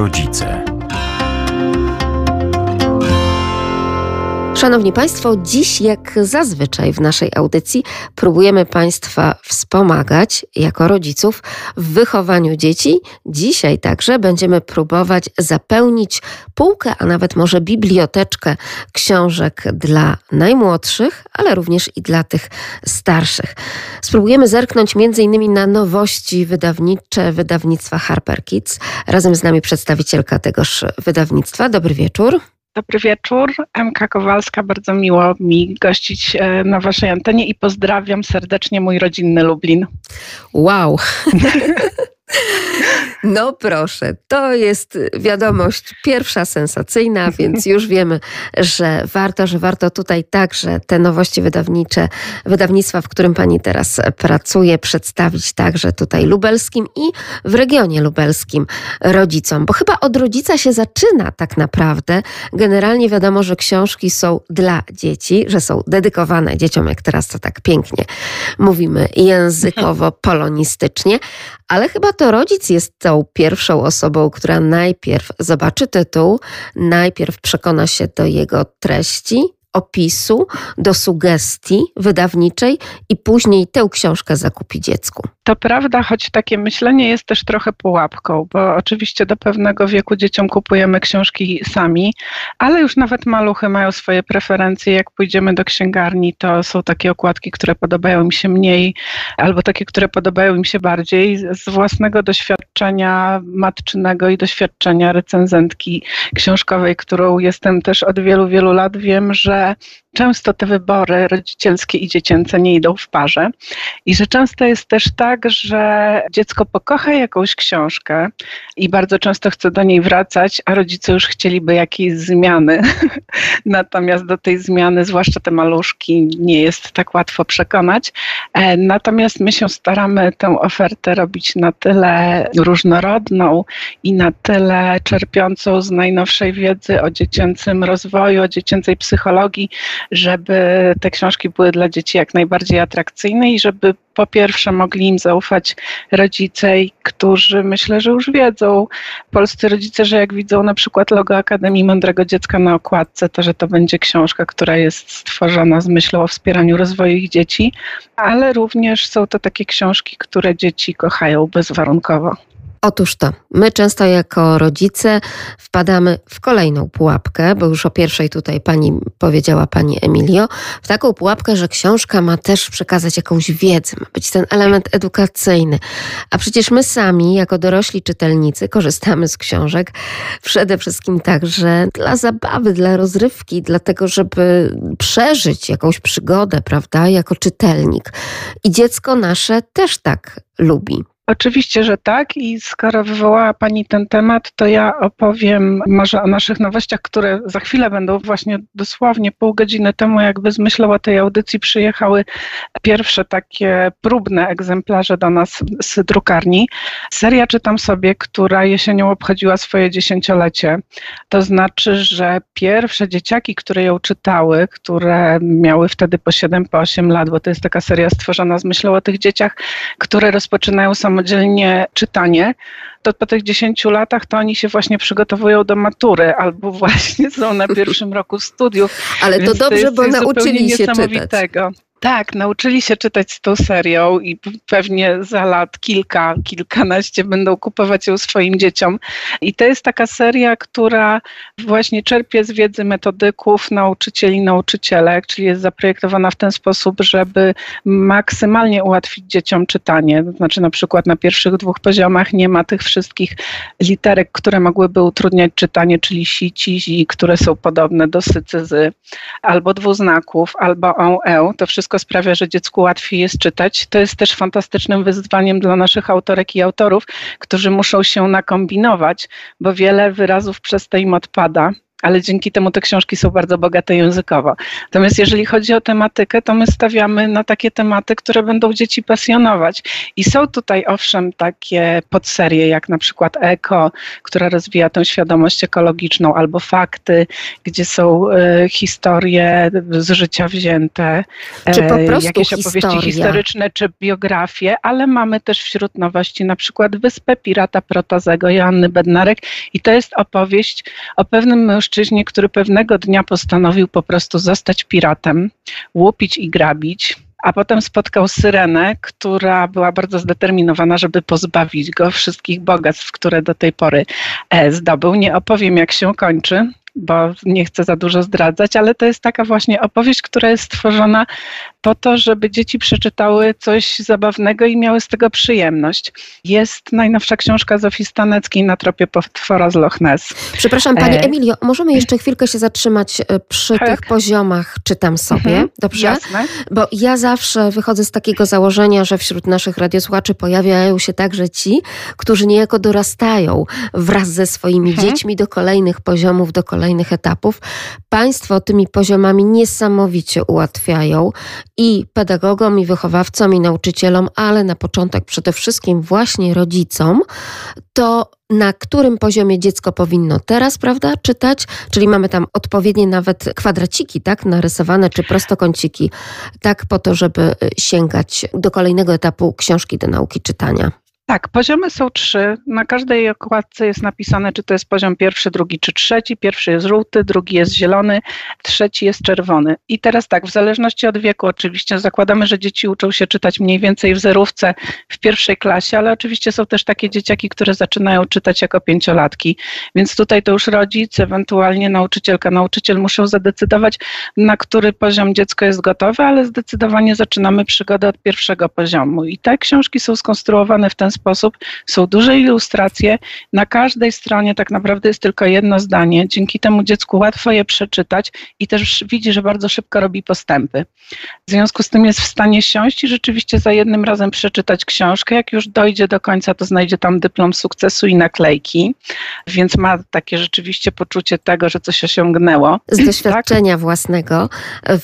rodzice. Szanowni Państwo, dziś jak zazwyczaj w naszej audycji próbujemy Państwa wspomagać jako rodziców w wychowaniu dzieci. Dzisiaj także będziemy próbować zapełnić półkę, a nawet może biblioteczkę książek dla najmłodszych, ale również i dla tych starszych. Spróbujemy zerknąć m.in. na nowości wydawnicze wydawnictwa Harper Kids. Razem z nami przedstawicielka tegoż wydawnictwa. Dobry wieczór. Dobry wieczór. MK Kowalska, bardzo miło mi gościć e, na Waszej antenie i pozdrawiam serdecznie mój rodzinny Lublin. Wow. No proszę, to jest wiadomość pierwsza sensacyjna, więc już wiemy, że warto, że warto tutaj także te nowości wydawnicze, wydawnictwa, w którym pani teraz pracuje, przedstawić także tutaj lubelskim i w regionie lubelskim rodzicom, bo chyba od rodzica się zaczyna tak naprawdę. Generalnie wiadomo, że książki są dla dzieci, że są dedykowane dzieciom, jak teraz to tak pięknie mówimy językowo, polonistycznie, ale chyba to rodzic jest tą pierwszą osobą, która najpierw zobaczy tytuł, najpierw przekona się do jego treści, opisu, do sugestii wydawniczej i później tę książkę zakupi dziecku. To prawda, choć takie myślenie jest też trochę pułapką, bo oczywiście do pewnego wieku dzieciom kupujemy książki sami, ale już nawet maluchy mają swoje preferencje. Jak pójdziemy do księgarni, to są takie okładki, które podobają mi się mniej, albo takie, które podobają mi się bardziej. Z własnego doświadczenia matczynego i doświadczenia recenzentki książkowej, którą jestem też od wielu, wielu lat, wiem, że uh, często te wybory rodzicielskie i dziecięce nie idą w parze i że często jest też tak, że dziecko pokocha jakąś książkę i bardzo często chce do niej wracać, a rodzice już chcieliby jakiejś zmiany. Natomiast do tej zmiany, zwłaszcza te maluszki, nie jest tak łatwo przekonać. E, natomiast my się staramy tę ofertę robić na tyle różnorodną i na tyle czerpiącą z najnowszej wiedzy o dziecięcym rozwoju, o dziecięcej psychologii, żeby te książki były dla dzieci jak najbardziej atrakcyjne i żeby po pierwsze mogli im zaufać rodzice, którzy myślę, że już wiedzą, polscy rodzice, że jak widzą na przykład logo Akademii Mądrego Dziecka na okładce, to że to będzie książka, która jest stworzona z myślą o wspieraniu rozwoju ich dzieci, ale również są to takie książki, które dzieci kochają bezwarunkowo. Otóż to, my często jako rodzice wpadamy w kolejną pułapkę, bo już o pierwszej tutaj pani powiedziała pani Emilio, w taką pułapkę, że książka ma też przekazać jakąś wiedzę, ma być ten element edukacyjny. A przecież my sami, jako dorośli czytelnicy, korzystamy z książek przede wszystkim także dla zabawy, dla rozrywki, dlatego, żeby przeżyć jakąś przygodę, prawda, jako czytelnik. I dziecko nasze też tak lubi. Oczywiście, że tak i skoro wywołała Pani ten temat, to ja opowiem może o naszych nowościach, które za chwilę będą właśnie dosłownie pół godziny temu, jakby z myślą o tej audycji przyjechały pierwsze takie próbne egzemplarze do nas z drukarni. Seria Czytam sobie, która jesienią obchodziła swoje dziesięciolecie. To znaczy, że pierwsze dzieciaki, które ją czytały, które miały wtedy po 7, po 8 lat, bo to jest taka seria stworzona z myślą o tych dzieciach, które rozpoczynają samodzielnie samodzielnie czytanie, to po tych 10 latach to oni się właśnie przygotowują do matury albo właśnie są na pierwszym roku studiów. Ale to dobrze, to bo nauczyli się czytać. Tak, nauczyli się czytać z tą serią i pewnie za lat kilka, kilkanaście będą kupować ją swoim dzieciom. I to jest taka seria, która właśnie czerpie z wiedzy metodyków, nauczycieli, nauczycielek, czyli jest zaprojektowana w ten sposób, żeby maksymalnie ułatwić dzieciom czytanie. To znaczy na przykład na pierwszych dwóch poziomach nie ma tych wszystkich literek, które mogłyby utrudniać czytanie, czyli si, ci, zi, które są podobne do sycyzy, albo dwuznaków, albo on, e. To wszystko wszystko sprawia, że dziecku łatwiej jest czytać. To jest też fantastycznym wyzwaniem dla naszych autorek i autorów, którzy muszą się nakombinować, bo wiele wyrazów przez to im odpada ale dzięki temu te książki są bardzo bogate językowo. Natomiast jeżeli chodzi o tematykę, to my stawiamy na takie tematy, które będą dzieci pasjonować. I są tutaj owszem takie podserie, jak na przykład Eko, która rozwija tę świadomość ekologiczną, albo Fakty, gdzie są e, historie z życia wzięte, czy po prostu jakieś historia. opowieści historyczne, czy biografie, ale mamy też wśród nowości na przykład Wyspę Pirata Protazego Joanny Bednarek i to jest opowieść o pewnym mężczyźnie, który pewnego dnia postanowił po prostu zostać piratem, łupić i grabić a potem spotkał Syrenę, która była bardzo zdeterminowana, żeby pozbawić go wszystkich bogactw, które do tej pory e, zdobył. Nie opowiem, jak się kończy, bo nie chcę za dużo zdradzać, ale to jest taka właśnie opowieść, która jest stworzona po to, żeby dzieci przeczytały coś zabawnego i miały z tego przyjemność. Jest najnowsza książka Zofii Staneckiej na tropie potwora z Loch Ness. Przepraszam Pani e... Emilio, możemy jeszcze chwilkę się zatrzymać e, przy tak. tych poziomach, czytam sobie, mhm, dobrze? Jasne. Bo ja zawsze wychodzę z takiego założenia, że wśród naszych radiosłuchaczy pojawiają się także ci, którzy niejako dorastają wraz ze swoimi mhm. dziećmi do kolejnych poziomów, do kolejnych etapów. Państwo tymi poziomami niesamowicie ułatwiają i pedagogom, i wychowawcom, i nauczycielom, ale na początek przede wszystkim właśnie rodzicom, to na którym poziomie dziecko powinno teraz, prawda, czytać, czyli mamy tam odpowiednie nawet kwadraciki, tak, narysowane, czy prostokąciki, tak po to, żeby sięgać do kolejnego etapu książki do nauki czytania. Tak, poziomy są trzy. Na każdej okładce jest napisane, czy to jest poziom pierwszy, drugi czy trzeci. Pierwszy jest żółty, drugi jest zielony, trzeci jest czerwony. I teraz tak, w zależności od wieku oczywiście zakładamy, że dzieci uczą się czytać mniej więcej w zerówce w pierwszej klasie, ale oczywiście są też takie dzieciaki, które zaczynają czytać jako pięciolatki. Więc tutaj to już rodzic, ewentualnie nauczycielka, nauczyciel muszą zadecydować, na który poziom dziecko jest gotowe, ale zdecydowanie zaczynamy przygodę od pierwszego poziomu. I te książki są skonstruowane w ten sposób, sposób. Są duże ilustracje. Na każdej stronie tak naprawdę jest tylko jedno zdanie. Dzięki temu dziecku łatwo je przeczytać i też widzi, że bardzo szybko robi postępy. W związku z tym jest w stanie siąść i rzeczywiście za jednym razem przeczytać książkę. Jak już dojdzie do końca, to znajdzie tam dyplom sukcesu i naklejki, więc ma takie rzeczywiście poczucie tego, że coś osiągnęło. Z doświadczenia tak? własnego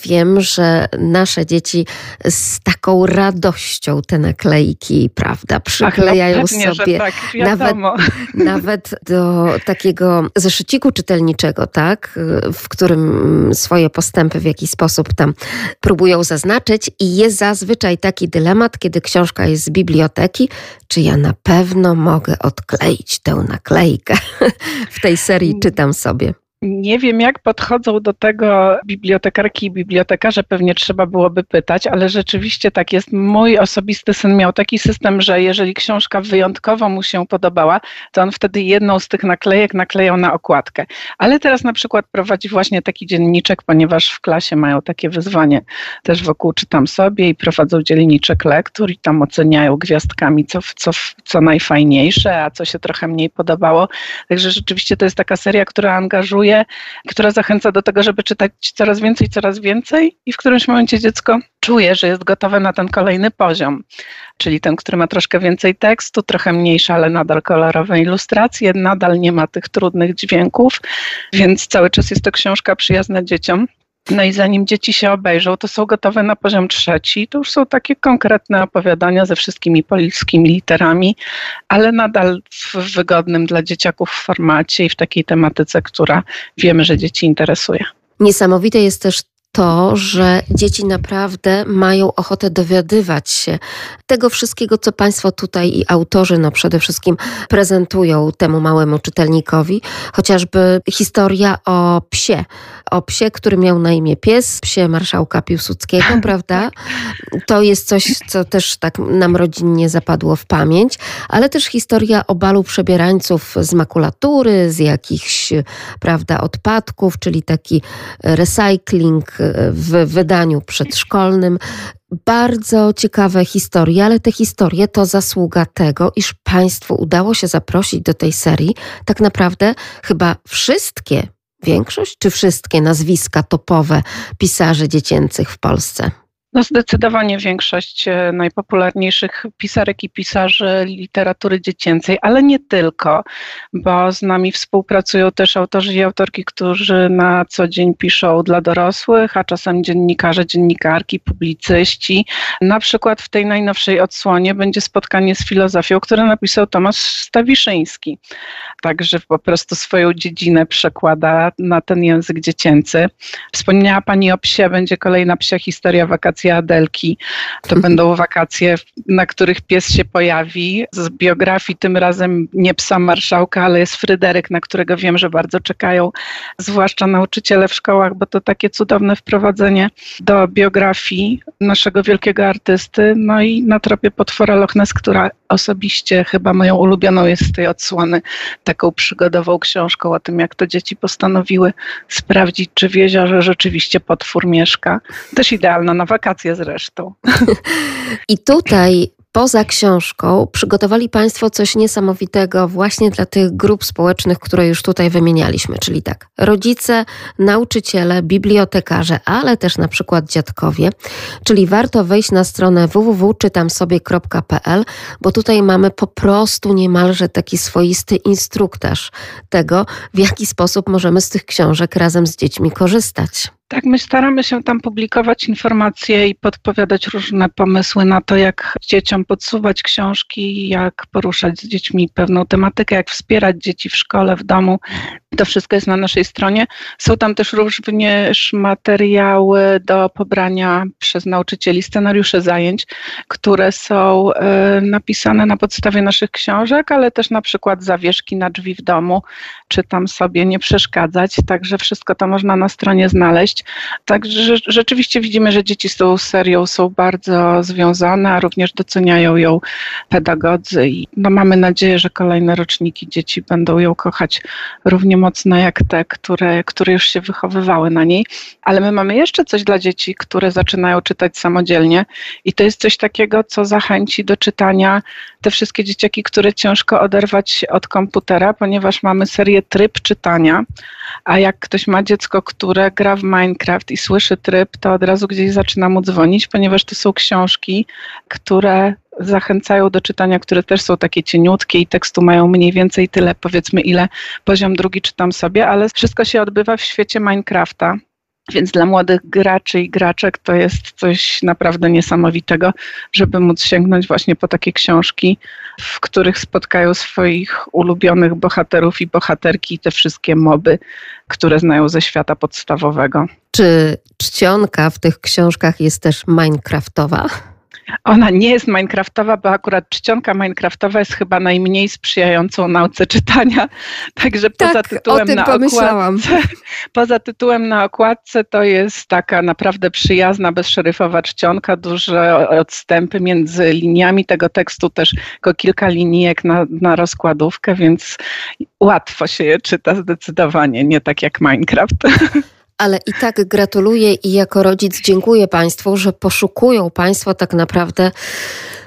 wiem, że nasze dzieci z taką radością te naklejki, prawda, przyklejają przyklejają no, sobie tak, nawet, nawet do takiego zeszyciku czytelniczego, tak, w którym swoje postępy w jakiś sposób tam próbują zaznaczyć i jest zazwyczaj taki dylemat, kiedy książka jest z biblioteki, czy ja na pewno mogę odkleić tę naklejkę. w tej serii czytam sobie. Nie wiem, jak podchodzą do tego bibliotekarki i bibliotekarze, pewnie trzeba byłoby pytać, ale rzeczywiście tak jest. Mój osobisty syn miał taki system, że jeżeli książka wyjątkowo mu się podobała, to on wtedy jedną z tych naklejek naklejał na okładkę. Ale teraz na przykład prowadzi właśnie taki dzienniczek, ponieważ w klasie mają takie wyzwanie też wokół czytam sobie i prowadzą dzienniczek lektur i tam oceniają gwiazdkami, co, co, co najfajniejsze, a co się trochę mniej podobało. Także rzeczywiście to jest taka seria, która angażuje która zachęca do tego, żeby czytać coraz więcej, coraz więcej i w którymś momencie dziecko czuje, że jest gotowe na ten kolejny poziom, czyli ten, który ma troszkę więcej tekstu, trochę mniejsze, ale nadal kolorowe ilustracje, nadal nie ma tych trudnych dźwięków, więc cały czas jest to książka przyjazna dzieciom. No i zanim dzieci się obejrzą, to są gotowe na poziom trzeci. To już są takie konkretne opowiadania ze wszystkimi polskimi literami, ale nadal w wygodnym dla dzieciaków formacie i w takiej tematyce, która wiemy, że dzieci interesuje. Niesamowite jest też to, że dzieci naprawdę mają ochotę dowiadywać się tego wszystkiego, co Państwo tutaj i autorzy, no przede wszystkim prezentują temu małemu czytelnikowi. Chociażby historia o psie, o psie, który miał na imię pies, psie marszałka Piłsudskiego, prawda? To jest coś, co też tak nam rodzinnie zapadło w pamięć, ale też historia o balu przebierańców z makulatury, z jakichś, prawda, odpadków, czyli taki recycling w wydaniu przedszkolnym. Bardzo ciekawe historie, ale te historie to zasługa tego, iż Państwu udało się zaprosić do tej serii tak naprawdę chyba wszystkie, większość czy wszystkie nazwiska topowe pisarzy dziecięcych w Polsce. No zdecydowanie większość e, najpopularniejszych pisarek i pisarzy literatury dziecięcej, ale nie tylko, bo z nami współpracują też autorzy i autorki, którzy na co dzień piszą dla dorosłych, a czasem dziennikarze, dziennikarki, publicyści. Na przykład w tej najnowszej odsłonie będzie spotkanie z filozofią, które napisał Tomasz Stawiszyński. Także po prostu swoją dziedzinę przekłada na ten język dziecięcy. Wspomniała Pani o psie, będzie kolejna psia historia wakacji Adelki. To będą wakacje, na których pies się pojawi. Z biografii tym razem nie psa marszałka, ale jest Fryderyk, na którego wiem, że bardzo czekają, zwłaszcza nauczyciele w szkołach, bo to takie cudowne wprowadzenie do biografii naszego wielkiego artysty. No i na tropie potwora Loch Ness, która osobiście chyba moją ulubioną jest z tej odsłony, taką przygodową książką o tym, jak to dzieci postanowiły sprawdzić, czy w jeziorze rzeczywiście potwór mieszka. Też idealna na wakacje zresztą. I tutaj poza książką przygotowali Państwo coś niesamowitego właśnie dla tych grup społecznych, które już tutaj wymienialiśmy, czyli tak, rodzice, nauczyciele, bibliotekarze, ale też na przykład dziadkowie, czyli warto wejść na stronę www.czytamsobie.pl, bo tutaj mamy po prostu niemalże taki swoisty instruktaż tego, w jaki sposób możemy z tych książek razem z dziećmi korzystać. Tak, my staramy się tam publikować informacje i podpowiadać różne pomysły na to, jak dzieciom podsuwać książki, jak poruszać z dziećmi pewną tematykę, jak wspierać dzieci w szkole, w domu. To wszystko jest na naszej stronie. Są tam też również materiały do pobrania przez nauczycieli, scenariusze zajęć, które są e, napisane na podstawie naszych książek, ale też na przykład zawieszki na drzwi w domu, czy tam sobie nie przeszkadzać. Także wszystko to można na stronie znaleźć. Także rzeczywiście widzimy, że dzieci z tą serią są bardzo związane, a również doceniają ją pedagodzy i no mamy nadzieję, że kolejne roczniki dzieci będą ją kochać równie mocno jak te, które, które już się wychowywały na niej. Ale my mamy jeszcze coś dla dzieci, które zaczynają czytać samodzielnie i to jest coś takiego, co zachęci do czytania te wszystkie dzieciaki, które ciężko oderwać od komputera, ponieważ mamy serię tryb czytania, a jak ktoś ma dziecko, które gra w Minecraft i słyszy tryb, to od razu gdzieś zaczyna mu dzwonić, ponieważ to są książki, które zachęcają do czytania, które też są takie cieniutkie i tekstu mają mniej więcej tyle, powiedzmy, ile poziom drugi czytam sobie, ale wszystko się odbywa w świecie Minecrafta. Więc dla młodych graczy i graczek to jest coś naprawdę niesamowitego, żeby móc sięgnąć właśnie po takie książki, w których spotkają swoich ulubionych bohaterów i bohaterki i te wszystkie moby, które znają ze świata podstawowego. Czy czcionka w tych książkach jest też Minecraftowa? Ona nie jest Minecraftowa, bo akurat czcionka Minecraftowa jest chyba najmniej sprzyjającą nauce czytania. Także tak, poza tytułem na okładce, poza tytułem na okładce to jest taka naprawdę przyjazna, bezszeryfowa czcionka, duże odstępy między liniami tego tekstu, też tylko kilka linijek na, na rozkładówkę, więc łatwo się je czyta zdecydowanie, nie tak jak Minecraft. Ale i tak gratuluję i jako rodzic dziękuję Państwu, że poszukują Państwo tak naprawdę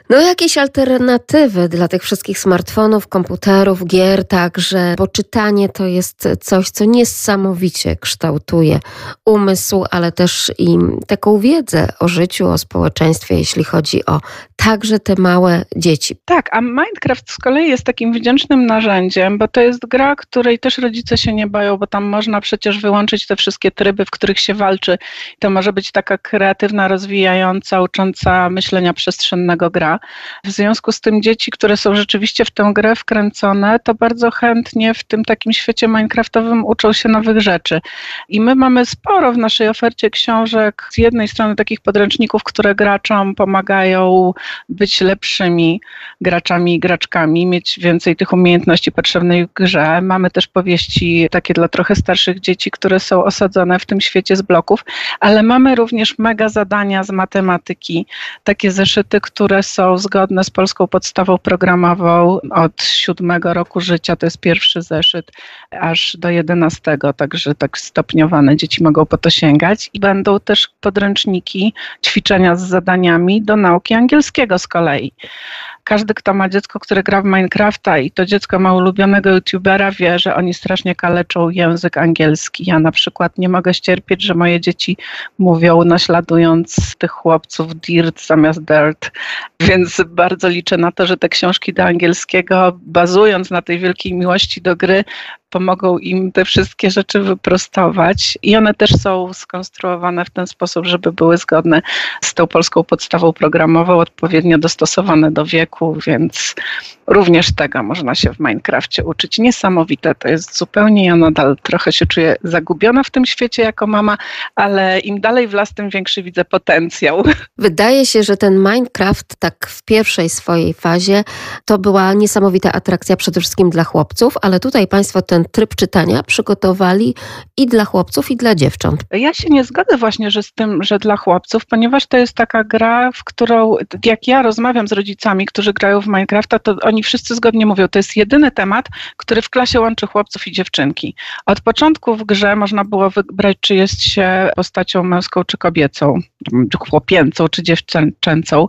no jakieś alternatywy dla tych wszystkich smartfonów, komputerów, gier, także, bo czytanie to jest coś, co niesamowicie kształtuje umysł, ale też i taką wiedzę o życiu, o społeczeństwie, jeśli chodzi o także te małe dzieci. Tak, a Minecraft z kolei jest takim wdzięcznym narzędziem, bo to jest gra, której też rodzice się nie boją, bo tam można przecież wyłączyć te wszystkie tryby, w których się walczy. To może być taka kreatywna, rozwijająca, ucząca myślenia przestrzennego gra. W związku z tym dzieci, które są rzeczywiście w tę grę wkręcone, to bardzo chętnie w tym takim świecie minecraftowym uczą się nowych rzeczy. I my mamy sporo w naszej ofercie książek, z jednej strony takich podręczników, które graczom pomagają być lepszymi graczami i graczkami, mieć więcej tych umiejętności potrzebnych w grze. Mamy też powieści takie dla trochę starszych dzieci, które są osadzone w tym świecie z bloków, ale mamy również mega zadania z matematyki, takie zeszyty, które są zgodne z polską podstawą programową od siódmego roku życia, to jest pierwszy zeszyt, aż do jedenastego, także tak stopniowane dzieci mogą po to sięgać. I będą też podręczniki, ćwiczenia z zadaniami do nauki angielskiego z kolei każdy, kto ma dziecko, które gra w Minecrafta i to dziecko ma ulubionego youtubera, wie, że oni strasznie kaleczą język angielski. Ja na przykład nie mogę ścierpieć, że moje dzieci mówią naśladując tych chłopców dirt zamiast dirt, więc bardzo liczę na to, że te książki do angielskiego, bazując na tej wielkiej miłości do gry, pomogą im te wszystkie rzeczy wyprostować i one też są skonstruowane w ten sposób, żeby były zgodne z tą polską podstawą programową, odpowiednio dostosowane do wieku, więc również tego można się w Minecrafcie uczyć. Niesamowite to jest zupełnie. Ja nadal trochę się czuję zagubiona w tym świecie jako mama, ale im dalej w las, tym większy widzę potencjał. Wydaje się, że ten Minecraft tak w pierwszej swojej fazie to była niesamowita atrakcja przede wszystkim dla chłopców, ale tutaj Państwo ten tryb czytania przygotowali i dla chłopców, i dla dziewcząt. Ja się nie zgodzę właśnie, że z tym, że dla chłopców, ponieważ to jest taka gra, w którą, jak ja rozmawiam z rodzicami, którzy grają w Minecrafta, to oni wszyscy zgodnie mówią, to jest jedyny temat, który w klasie łączy chłopców i dziewczynki. Od początku w grze można było wybrać, czy jest się postacią męską czy kobiecą, chłopięcą czy dziewczęcą.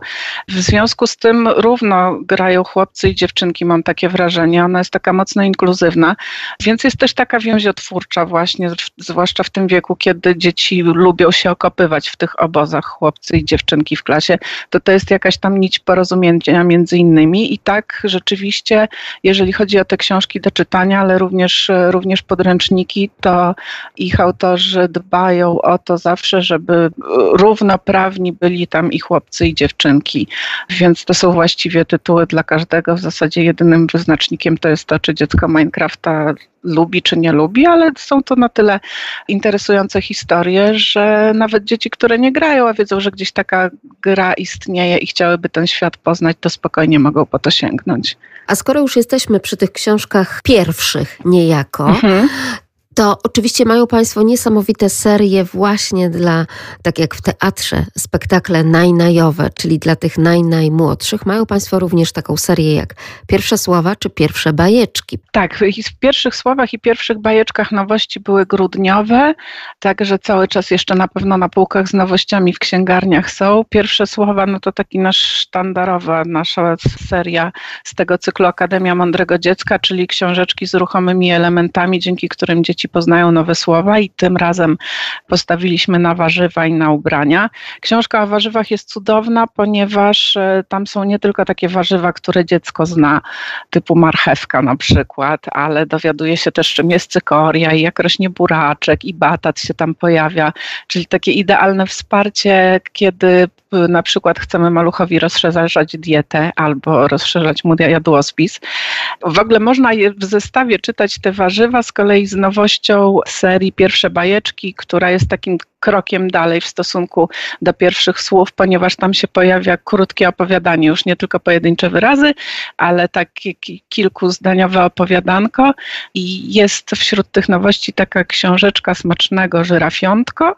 W związku z tym równo grają chłopcy i dziewczynki, mam takie wrażenie. Ona jest taka mocno inkluzywna, więc jest też taka więziotwórcza właśnie, zwłaszcza w tym wieku, kiedy dzieci lubią się okopywać w tych obozach, chłopcy i dziewczynki w klasie, to to jest jakaś tam nić porozumienia między innymi. I tak rzeczywiście, jeżeli chodzi o te książki do czytania, ale również, również podręczniki, to ich autorzy dbają o to zawsze, żeby równoprawni byli tam i chłopcy i dziewczynki, więc to są właściwie tytuły dla każdego, w zasadzie jedynym wyznacznikiem to jest to, czy dziecko Minecrafta lubi czy nie lubi, ale są to na tyle interesujące historie, że nawet dzieci, które nie grają, a wiedzą, że gdzieś taka gra istnieje i chciałyby ten świat poznać, to spokojnie mogą po to sięgnąć. A skoro już jesteśmy przy tych książkach pierwszych niejako, mhm to oczywiście mają Państwo niesamowite serie właśnie dla, tak jak w teatrze, spektakle najnajowe, czyli dla tych naj, najmłodszych. Mają Państwo również taką serię jak Pierwsze Słowa czy Pierwsze Bajeczki. Tak, w pierwszych słowach i pierwszych bajeczkach nowości były grudniowe, także cały czas jeszcze na pewno na półkach z nowościami w księgarniach są. Pierwsze Słowa, no to taki nasz sztandarowa, nasza seria z tego cyklu Akademia Mądrego Dziecka, czyli książeczki z ruchomymi elementami, dzięki którym dzieci poznają nowe słowa i tym razem postawiliśmy na warzywa i na ubrania. Książka o warzywach jest cudowna, ponieważ e, tam są nie tylko takie warzywa, które dziecko zna, typu marchewka na przykład, ale dowiaduje się też, czym jest cykoria i jak rośnie buraczek i batat się tam pojawia, czyli takie idealne wsparcie, kiedy na przykład chcemy maluchowi rozszerzać dietę albo rozszerzać mu jadłospis. W ogóle można je w zestawie czytać te warzywa z kolei z nowością serii Pierwsze Bajeczki, która jest takim krokiem dalej w stosunku do pierwszych słów, ponieważ tam się pojawia krótkie opowiadanie, już nie tylko pojedyncze wyrazy, ale takie kilkuzdaniowe opowiadanko. I jest wśród tych nowości taka książeczka smacznego żyrafiątko,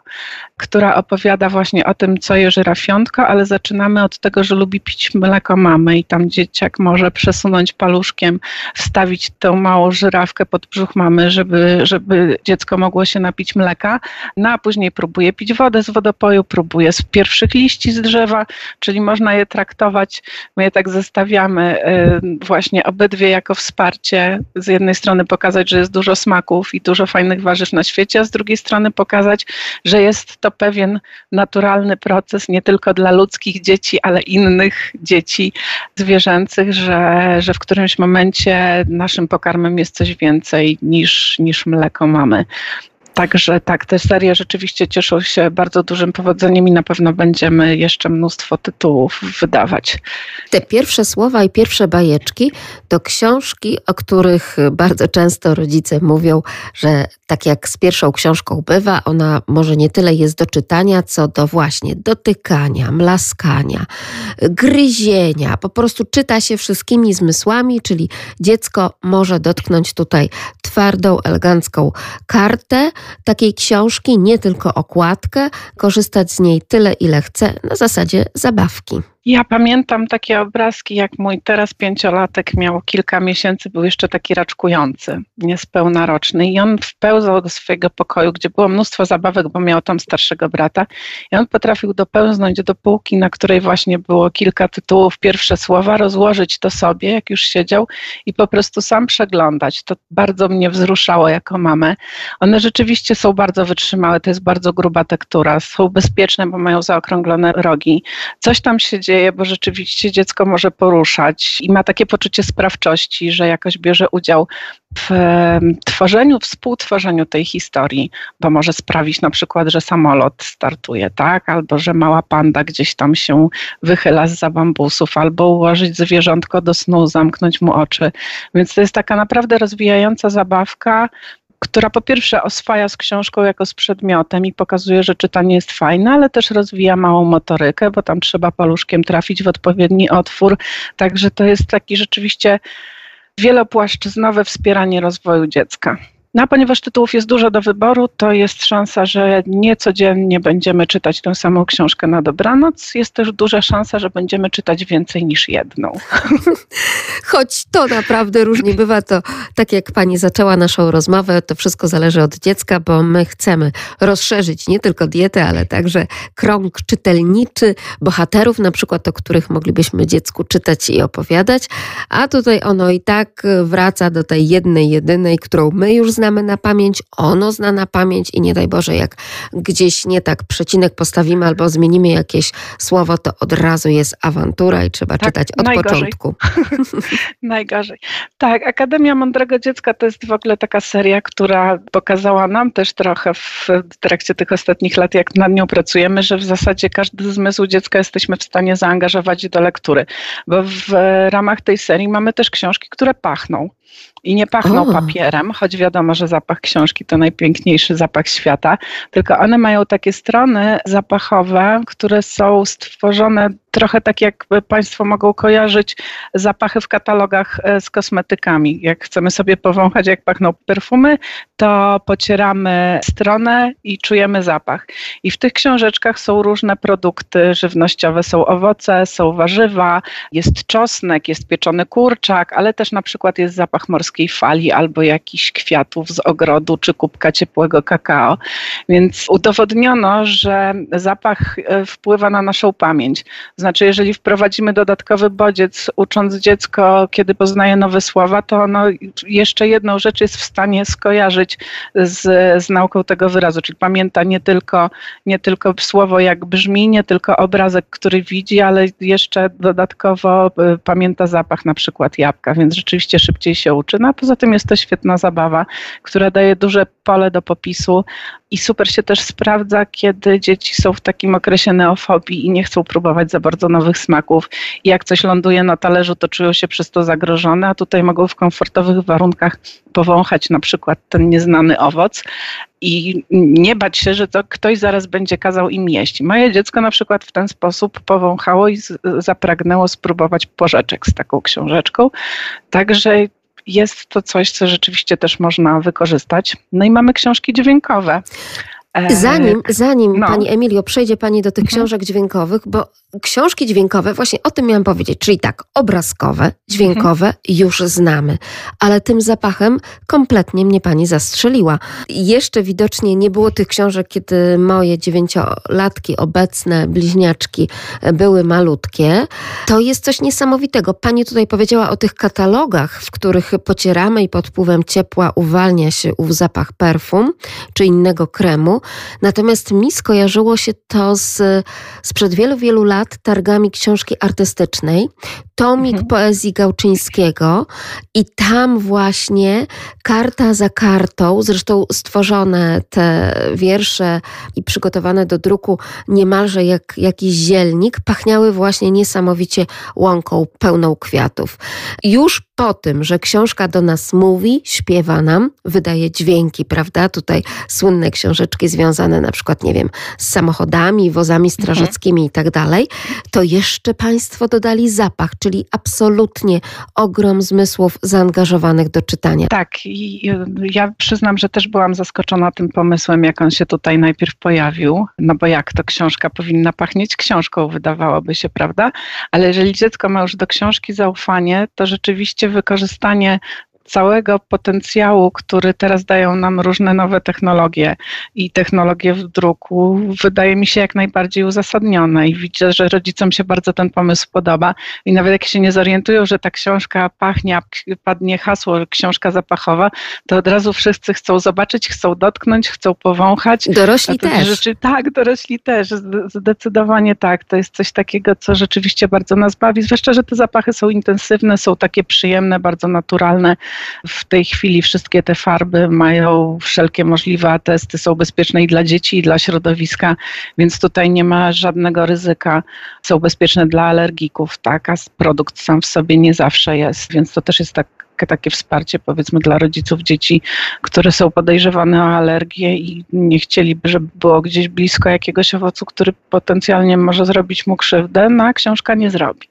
która opowiada właśnie o tym, co je żyrafiątko, ale zaczynamy od tego, że lubi pić mleko mamy i tam dzieciak może przesunąć paluszkiem, wstawić tę małą żyrawkę pod brzuch mamy, żeby, żeby dziecko mogło się napić mleka, no a później próbuje próbuje pić wodę z wodopoju, próbuje z pierwszych liści z drzewa, czyli można je traktować, my je tak zestawiamy y, właśnie obydwie jako wsparcie. Z jednej strony pokazać, że jest dużo smaków i dużo fajnych warzyw na świecie, a z drugiej strony pokazać, że jest to pewien naturalny proces nie tylko dla ludzkich dzieci, ale innych dzieci zwierzęcych, że, że w którymś momencie naszym pokarmem jest coś więcej niż, niż mleko mamy. Także tak, te serie rzeczywiście cieszą się bardzo dużym powodzeniem i na pewno będziemy jeszcze mnóstwo tytułów wydawać. Te pierwsze słowa i pierwsze bajeczki to książki, o których bardzo często rodzice mówią, że tak jak z pierwszą książką bywa, ona może nie tyle jest do czytania, co do właśnie dotykania, mlaskania, gryzienia. Po prostu czyta się wszystkimi zmysłami, czyli dziecko może dotknąć tutaj twardą, elegancką kartę takiej książki, nie tylko okładkę, korzystać z niej tyle, ile chce, na zasadzie zabawki. Ja pamiętam takie obrazki, jak mój teraz pięciolatek miał kilka miesięcy, był jeszcze taki raczkujący, niespełna roczny i on wpełzał do swojego pokoju, gdzie było mnóstwo zabawek, bo miał tam starszego brata i on potrafił dopełznąć do półki, na której właśnie było kilka tytułów, pierwsze słowa, rozłożyć to sobie, jak już siedział i po prostu sam przeglądać. To bardzo mnie wzruszało jako mamę. One rzeczywiście są bardzo wytrzymałe, to jest bardzo gruba tektura, są bezpieczne, bo mają zaokrąglone rogi. Coś tam się dzieje, bo rzeczywiście dziecko może poruszać i ma takie poczucie sprawczości, że jakoś bierze udział w tworzeniu, współtworzeniu tej historii, bo może sprawić na przykład, że samolot startuje, tak? Albo że mała panda gdzieś tam się wychyla z za bambusów, albo ułożyć zwierzątko do snu, zamknąć mu oczy. Więc to jest taka naprawdę rozwijająca zabawka, która po pierwsze oswaja z książką jako z przedmiotem i pokazuje, że czytanie jest fajne, ale też rozwija małą motorykę, bo tam trzeba paluszkiem trafić w odpowiedni otwór. Także to jest taki rzeczywiście wielopłaszczyznowe wspieranie rozwoju dziecka. No a ponieważ tytułów jest dużo do wyboru, to jest szansa, że nie codziennie będziemy czytać tę samą książkę na dobranoc. Jest też duża szansa, że będziemy czytać więcej niż jedną. Choć to naprawdę różnie bywa, to tak jak pani zaczęła naszą rozmowę, to wszystko zależy od dziecka, bo my chcemy rozszerzyć nie tylko dietę, ale także krąg czytelniczy, bohaterów na przykład, o których moglibyśmy dziecku czytać i opowiadać, a tutaj ono i tak wraca do tej jednej, jedynej, którą my już znamy znamy na pamięć, ono zna na pamięć i nie daj Boże, jak gdzieś nie tak przecinek postawimy albo zmienimy jakieś słowo, to od razu jest awantura i trzeba tak, czytać od najgorzej. początku. najgorzej. Tak, Akademia Mądrego Dziecka to jest w ogóle taka seria, która pokazała nam też trochę w trakcie tych ostatnich lat, jak nad nią pracujemy, że w zasadzie każdy zmysł dziecka jesteśmy w stanie zaangażować do lektury, bo w ramach tej serii mamy też książki, które pachną i nie pachną o. papierem, choć wiadomo, że zapach książki to najpiękniejszy zapach świata, tylko one mają takie strony zapachowe, które są stworzone trochę tak jak Państwo mogą kojarzyć zapachy w katalogach e, z kosmetykami. Jak chcemy sobie powąchać, jak pachną perfumy, to pocieramy stronę i czujemy zapach. I w tych książeczkach są różne produkty żywnościowe, są owoce, są warzywa, jest czosnek, jest pieczony kurczak, ale też na przykład jest zapach morskiej fali albo jakichś kwiatów z ogrodu czy kubka ciepłego kakao. Więc udowodniono, że zapach e, wpływa na naszą pamięć. Znaczy, jeżeli wprowadzimy dodatkowy bodziec, ucząc dziecko, kiedy poznaje nowe słowa, to ono jeszcze jedną rzecz jest w stanie skojarzyć z, z nauką tego wyrazu, czyli pamięta nie tylko, nie tylko słowo, jak brzmi, nie tylko obrazek, który widzi, ale jeszcze dodatkowo y, pamięta zapach na przykład jabłka, więc rzeczywiście szybciej się uczy. No a poza tym jest to świetna zabawa, która daje duże pole do popisu i super się też sprawdza, kiedy dzieci są w takim okresie neofobii i nie chcą próbować za bardzo nowych smaków. I jak coś ląduje na talerzu, to czują się przez to zagrożone, a tutaj mogą w komfortowych warunkach powąchać na przykład ten nieznany owoc i nie bać się, że to ktoś zaraz będzie kazał im jeść. Moje dziecko na przykład w ten sposób powąchało i zapragnęło spróbować porzeczek z taką książeczką. Także jest to coś, co rzeczywiście też można wykorzystać. No i mamy książki dźwiękowe. Zanim, zanim no. Pani Emilio przejdzie Pani do tych mhm. książek dźwiękowych, bo książki dźwiękowe, właśnie o tym miałam powiedzieć, czyli tak, obrazkowe, dźwiękowe mhm. już znamy, ale tym zapachem kompletnie mnie Pani zastrzeliła. Jeszcze widocznie nie było tych książek, kiedy moje dziewięciolatki, obecne bliźniaczki były malutkie. To jest coś niesamowitego. Pani tutaj powiedziała o tych katalogach, w których pocieramy i pod wpływem ciepła uwalnia się ów zapach perfum czy innego kremu. Natomiast mi skojarzyło się to z, sprzed wielu, wielu lat targami książki artystycznej, tomik mhm. poezji Gałczyńskiego i tam właśnie karta za kartą, zresztą stworzone te wiersze i przygotowane do druku niemalże jak jakiś zielnik, pachniały właśnie niesamowicie łąką pełną kwiatów. Już po tym, że książka do nas mówi, śpiewa nam, wydaje dźwięki, prawda? Tutaj słynne książeczki związane na przykład, nie wiem, z samochodami, wozami strażackimi mhm. i tak dalej, to jeszcze Państwo dodali zapach, czyli absolutnie ogrom zmysłów zaangażowanych do czytania. Tak, i ja przyznam, że też byłam zaskoczona tym pomysłem, jak on się tutaj najpierw pojawił, no bo jak to książka powinna pachnieć książką, wydawałoby się, prawda? Ale jeżeli dziecko ma już do książki zaufanie, to rzeczywiście wykorzystanie całego potencjału, który teraz dają nam różne nowe technologie i technologie w druku, wydaje mi się jak najbardziej uzasadnione i widzę, że rodzicom się bardzo ten pomysł podoba i nawet jak się nie zorientują, że ta książka pachnie, padnie hasło książka zapachowa, to od razu wszyscy chcą zobaczyć, chcą dotknąć, chcą powąchać. Dorośli też. Rzeczy, tak, dorośli też, zdecydowanie tak. To jest coś takiego, co rzeczywiście bardzo nas bawi, zwłaszcza, że te zapachy są intensywne, są takie przyjemne, bardzo naturalne w tej chwili wszystkie te farby mają wszelkie możliwe atesty, są bezpieczne i dla dzieci, i dla środowiska, więc tutaj nie ma żadnego ryzyka. Są bezpieczne dla alergików, tak, a produkt sam w sobie nie zawsze jest, więc to też jest tak takie wsparcie powiedzmy dla rodziców dzieci, które są podejrzewane o alergię i nie chcieliby, żeby było gdzieś blisko jakiegoś owocu, który potencjalnie może zrobić mu krzywdę, no a książka nie zrobi.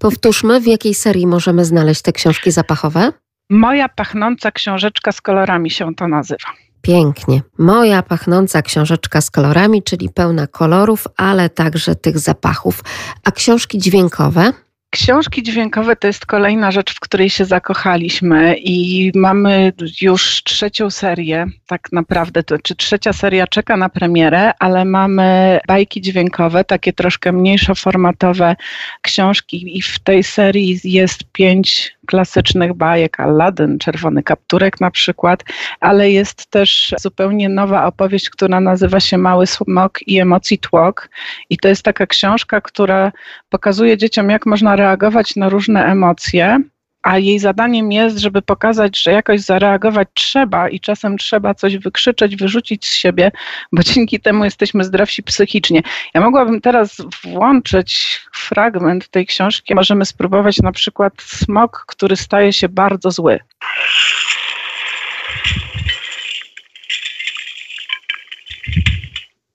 Powtórzmy, w jakiej serii możemy znaleźć te książki zapachowe? Moja pachnąca książeczka z kolorami się to nazywa. Pięknie. Moja pachnąca książeczka z kolorami, czyli pełna kolorów, ale także tych zapachów. A książki dźwiękowe? Książki dźwiękowe to jest kolejna rzecz, w której się zakochaliśmy i mamy już trzecią serię, tak naprawdę, to, czy trzecia seria czeka na premierę, ale mamy bajki dźwiękowe, takie troszkę mniejszo formatowe książki i w tej serii jest pięć klasycznych bajek, Aladdin, Czerwony Kapturek na przykład, ale jest też zupełnie nowa opowieść, która nazywa się Mały Smok i Emocji Tłok. I to jest taka książka, która pokazuje dzieciom, jak można reagować na różne emocje, a jej zadaniem jest, żeby pokazać, że jakoś zareagować trzeba i czasem trzeba coś wykrzyczeć, wyrzucić z siebie, bo dzięki temu jesteśmy zdrowsi psychicznie. Ja mogłabym teraz włączyć fragment tej książki. Możemy spróbować na przykład smok, który staje się bardzo zły.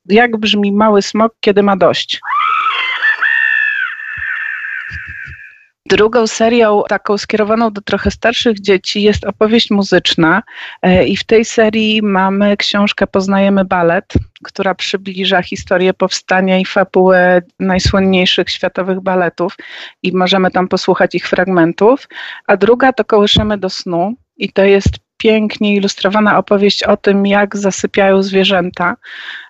Jak brzmi mały smok, kiedy ma dość? Drugą serią, taką skierowaną do trochę starszych dzieci, jest opowieść muzyczna. E, I w tej serii mamy książkę Poznajemy balet, która przybliża historię powstania i fabułę najsłynniejszych światowych baletów, i możemy tam posłuchać ich fragmentów. A druga to Kołyszymy do snu, i to jest pięknie ilustrowana opowieść o tym, jak zasypiają zwierzęta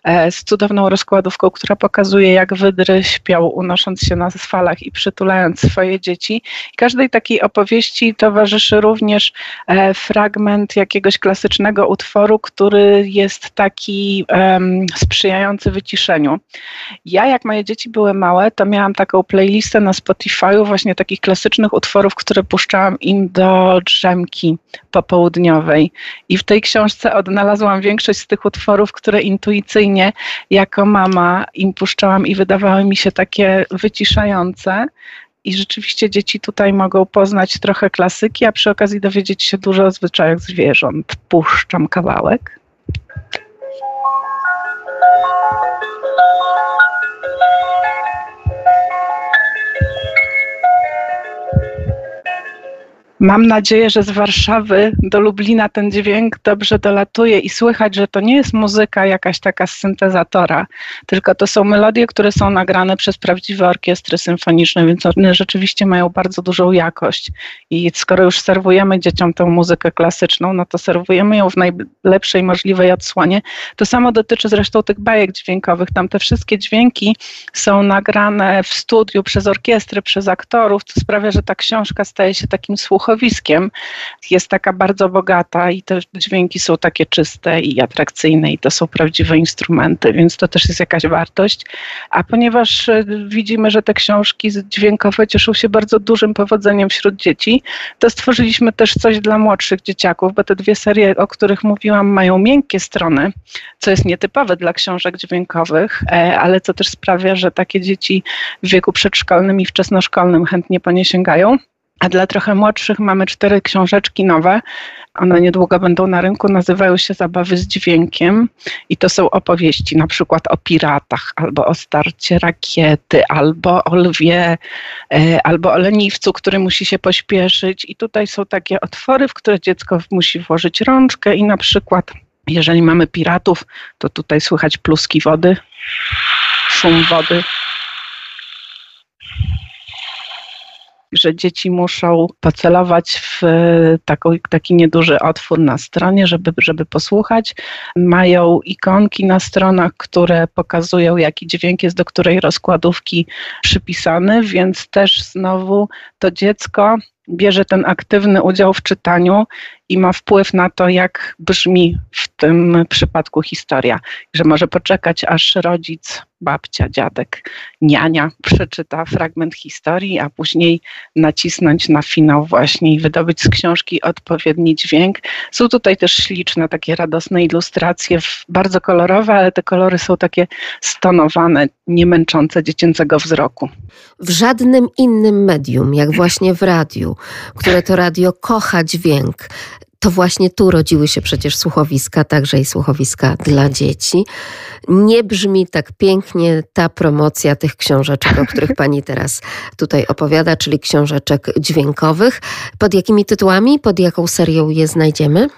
e, z cudowną rozkładówką, która pokazuje, jak wydry śpią, unosząc się na falach i przytulając swoje dzieci. każdej takiej opowieści towarzyszy również e, fragment jakiegoś klasycznego utworu, który jest taki um, sprzyjający wyciszeniu. Ja, jak moje dzieci były małe, to miałam taką playlistę na Spotify'u właśnie takich klasycznych utworów, które puszczałam im do drzemki popołudniowej i w tej książce odnalazłam większość z tych utworów, które intuicyjnie jako mama im puszczałam i wydawały mi się takie wyciszające. I rzeczywiście dzieci tutaj mogą poznać trochę klasyki, a przy okazji dowiedzieć się dużo o zwyczajach zwierząt. Puszczam kawałek. Mam nadzieję, że z Warszawy do Lublina ten dźwięk dobrze dolatuje i słychać, że to nie jest muzyka jakaś taka z syntezatora, tylko to są melodie, które są nagrane przez prawdziwe orkiestry symfoniczne, więc one rzeczywiście mają bardzo dużą jakość. I skoro już serwujemy dzieciom tę muzykę klasyczną, no to serwujemy ją w najlepszej możliwej odsłonie. To samo dotyczy zresztą tych bajek dźwiękowych. Tam te wszystkie dźwięki są nagrane w studiu przez orkiestry, przez aktorów, co sprawia, że ta książka staje się takim słuchem słuchowiskiem jest taka bardzo bogata i te dźwięki są takie czyste i atrakcyjne i to są prawdziwe instrumenty, więc to też jest jakaś wartość. A ponieważ e, widzimy, że te książki dźwiękowe cieszą się bardzo dużym powodzeniem wśród dzieci, to stworzyliśmy też coś dla młodszych dzieciaków, bo te dwie serie, o których mówiłam, mają miękkie strony, co jest nietypowe dla książek dźwiękowych, e, ale co też sprawia, że takie dzieci w wieku przedszkolnym i wczesnoszkolnym chętnie po nie sięgają. A dla trochę młodszych mamy cztery książeczki nowe. One niedługo będą na rynku, nazywają się Zabawy z dźwiękiem i to są opowieści na przykład o piratach, albo o starcie rakiety, albo o lwie, e, albo o leniwcu, który musi się pośpieszyć. I tutaj są takie otwory, w które dziecko musi włożyć rączkę i na przykład jeżeli mamy piratów, to tutaj słychać pluski wody, szum wody, że dzieci muszą pocelować w taki, taki nieduży otwór na stronie, żeby, żeby posłuchać. Mają ikonki na stronach, które pokazują, jaki dźwięk jest do której rozkładówki przypisany, więc też znowu to dziecko bierze ten aktywny udział w czytaniu i ma wpływ na to, jak brzmi w tym przypadku historia. Że może poczekać, aż rodzic, babcia, dziadek, niania przeczyta fragment historii, a później nacisnąć na finał właśnie i wydobyć z książki odpowiedni dźwięk. Są tutaj też śliczne, takie radosne ilustracje, bardzo kolorowe, ale te kolory są takie stonowane, nie męczące dziecięcego wzroku. W żadnym innym medium, jak właśnie w radiu, które to radio kocha dźwięk, to właśnie tu rodziły się przecież słuchowiska, także i słuchowiska dla dzieci. Nie brzmi tak pięknie ta promocja tych książeczek, o których pani teraz tutaj opowiada, czyli książeczek dźwiękowych. Pod jakimi tytułami, pod jaką serią je znajdziemy?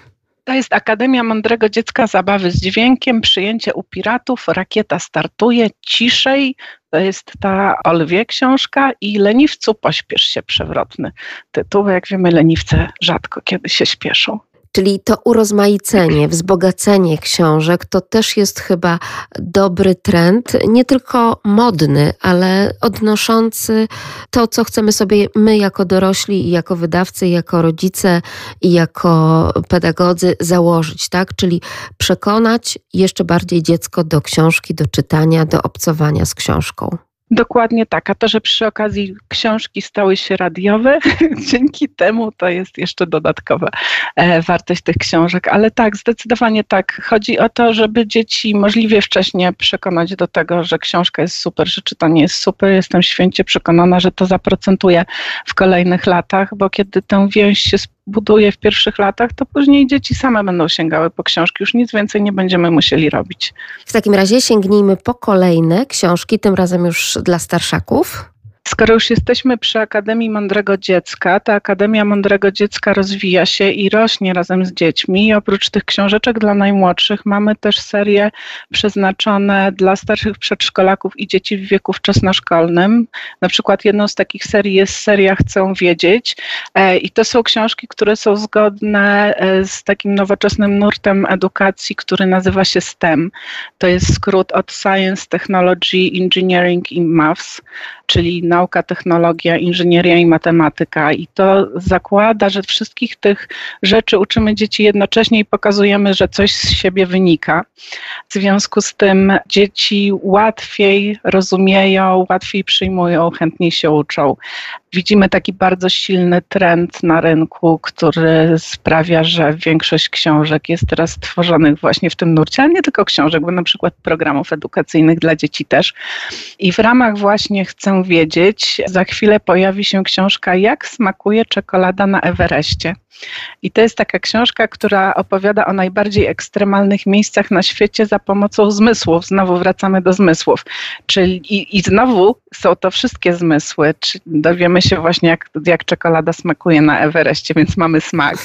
To jest Akademia Mądrego Dziecka Zabawy z Dźwiękiem, przyjęcie u piratów, rakieta startuje, ciszej, to jest ta o lwie książka. I Leniwcu pośpiesz się przewrotny. Tytuł. Jak wiemy, leniwce rzadko kiedy się śpieszą. Czyli to urozmaicenie, wzbogacenie książek to też jest chyba dobry trend, nie tylko modny, ale odnoszący to, co chcemy sobie my jako dorośli i jako wydawcy, i jako rodzice i jako pedagodzy założyć, tak? Czyli przekonać jeszcze bardziej dziecko do książki, do czytania, do obcowania z książką. Dokładnie tak, a to, że przy okazji książki stały się radiowe, dzięki temu to jest jeszcze dodatkowa e, wartość tych książek. Ale tak, zdecydowanie tak. Chodzi o to, żeby dzieci możliwie wcześnie przekonać do tego, że książka jest super, że czytanie jest super. Jestem święcie przekonana, że to zaprocentuje w kolejnych latach, bo kiedy tę więź się buduje w pierwszych latach, to później dzieci same będą sięgały po książki. Już nic więcej nie będziemy musieli robić. W takim razie sięgnijmy po kolejne książki, tym razem już dla starszaków. Skoro już jesteśmy przy Akademii Mądrego Dziecka, ta Akademia Mądrego Dziecka rozwija się i rośnie razem z dziećmi. I oprócz tych książeczek dla najmłodszych mamy też serie przeznaczone dla starszych przedszkolaków i dzieci w wieku wczesnoszkolnym. Na przykład jedną z takich serii jest seria Chcę wiedzieć e, i to są książki, które są zgodne e, z takim nowoczesnym nurtem edukacji, który nazywa się STEM. To jest skrót od Science, Technology, Engineering i Maths czyli nauka, technologia, inżynieria i matematyka. I to zakłada, że wszystkich tych rzeczy uczymy dzieci jednocześnie i pokazujemy, że coś z siebie wynika. W związku z tym dzieci łatwiej rozumieją, łatwiej przyjmują, chętniej się uczą. Widzimy taki bardzo silny trend na rynku, który sprawia, że większość książek jest teraz tworzonych właśnie w tym nurcie, ale nie tylko książek, bo na przykład programów edukacyjnych dla dzieci też. I w ramach właśnie chcę wiedzieć, za chwilę pojawi się książka Jak smakuje czekolada na Everestie. I to jest taka książka, która opowiada o najbardziej ekstremalnych miejscach na świecie za pomocą zmysłów. Znowu wracamy do zmysłów. Czyli i, i znowu są to wszystkie zmysły. Dowiemy się właśnie, jak, jak czekolada smakuje na Everestie, więc mamy smak,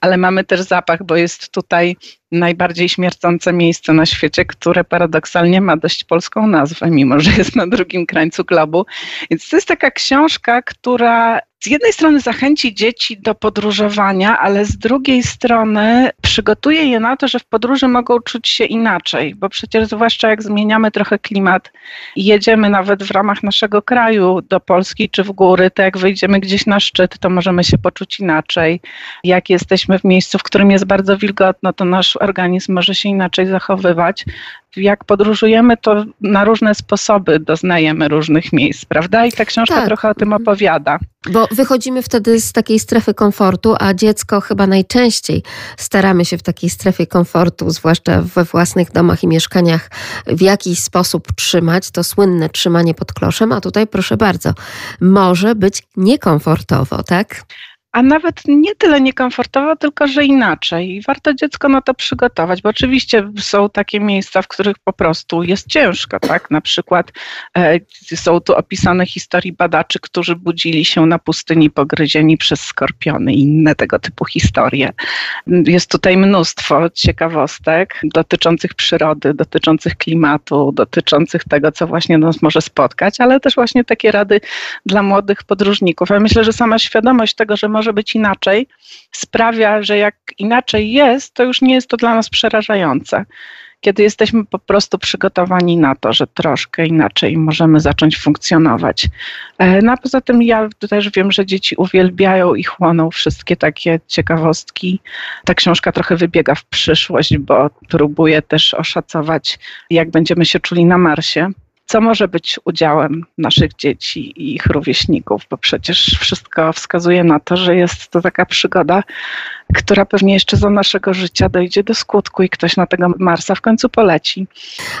ale mamy też zapach, bo jest tutaj najbardziej śmiercące miejsce na świecie, które paradoksalnie ma dość polską nazwę, mimo że jest na drugim krańcu globu. Więc to jest taka książka, która z jednej strony zachęci dzieci do podróżowania, ale z drugiej strony przygotuje je na to, że w podróży mogą czuć się inaczej, bo przecież zwłaszcza jak zmieniamy trochę klimat i jedziemy nawet w ramach naszego kraju do Polski czy w góry, to jak wyjdziemy gdzieś na szczyt, to możemy się poczuć inaczej. Jak jesteśmy w miejscu, w którym jest bardzo wilgotno, to nasz organizm może się inaczej zachowywać. Jak podróżujemy, to na różne sposoby doznajemy różnych miejsc, prawda? I ta książka tak. trochę o tym opowiada. Bo wychodzimy wtedy z takiej strefy komfortu, a dziecko chyba najczęściej staramy się w takiej strefie komfortu, zwłaszcza we własnych domach i mieszkaniach, w jakiś sposób trzymać. To słynne trzymanie pod kloszem, a tutaj proszę bardzo, może być niekomfortowo, tak? A nawet nie tyle niekomfortowo, tylko że inaczej. I warto dziecko na to przygotować, bo oczywiście są takie miejsca, w których po prostu jest ciężko, tak? Na przykład e, są tu opisane historie badaczy, którzy budzili się na pustyni pogryzieni przez skorpiony i inne tego typu historie. Jest tutaj mnóstwo ciekawostek dotyczących przyrody, dotyczących klimatu, dotyczących tego, co właśnie nas może spotkać, ale też właśnie takie rady dla młodych podróżników. Ja myślę, że sama świadomość tego, że może być inaczej, sprawia, że jak inaczej jest, to już nie jest to dla nas przerażające. Kiedy jesteśmy po prostu przygotowani na to, że troszkę inaczej możemy zacząć funkcjonować. E, no a poza tym ja też wiem, że dzieci uwielbiają i chłoną wszystkie takie ciekawostki. Ta książka trochę wybiega w przyszłość, bo próbuje też oszacować, jak będziemy się czuli na Marsie co może być udziałem naszych dzieci i ich rówieśników, bo przecież wszystko wskazuje na to, że jest to taka przygoda, która pewnie jeszcze za naszego życia dojdzie do skutku i ktoś na tego Marsa w końcu poleci.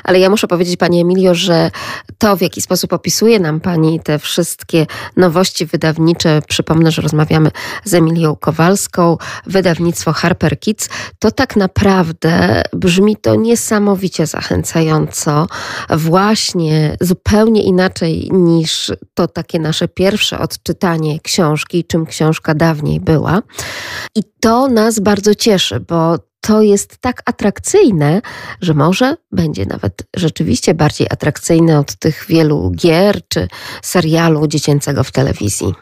Ale ja muszę powiedzieć Pani Emilio, że to w jaki sposób opisuje nam Pani te wszystkie nowości wydawnicze, przypomnę, że rozmawiamy z Emilią Kowalską, wydawnictwo Harper Kids, to tak naprawdę brzmi to niesamowicie zachęcająco, właśnie zupełnie inaczej niż to takie nasze pierwsze odczytanie książki, czym książka dawniej była. I to nas bardzo cieszy, bo to jest tak atrakcyjne, że może będzie nawet rzeczywiście bardziej atrakcyjne od tych wielu gier czy serialu dziecięcego w telewizji.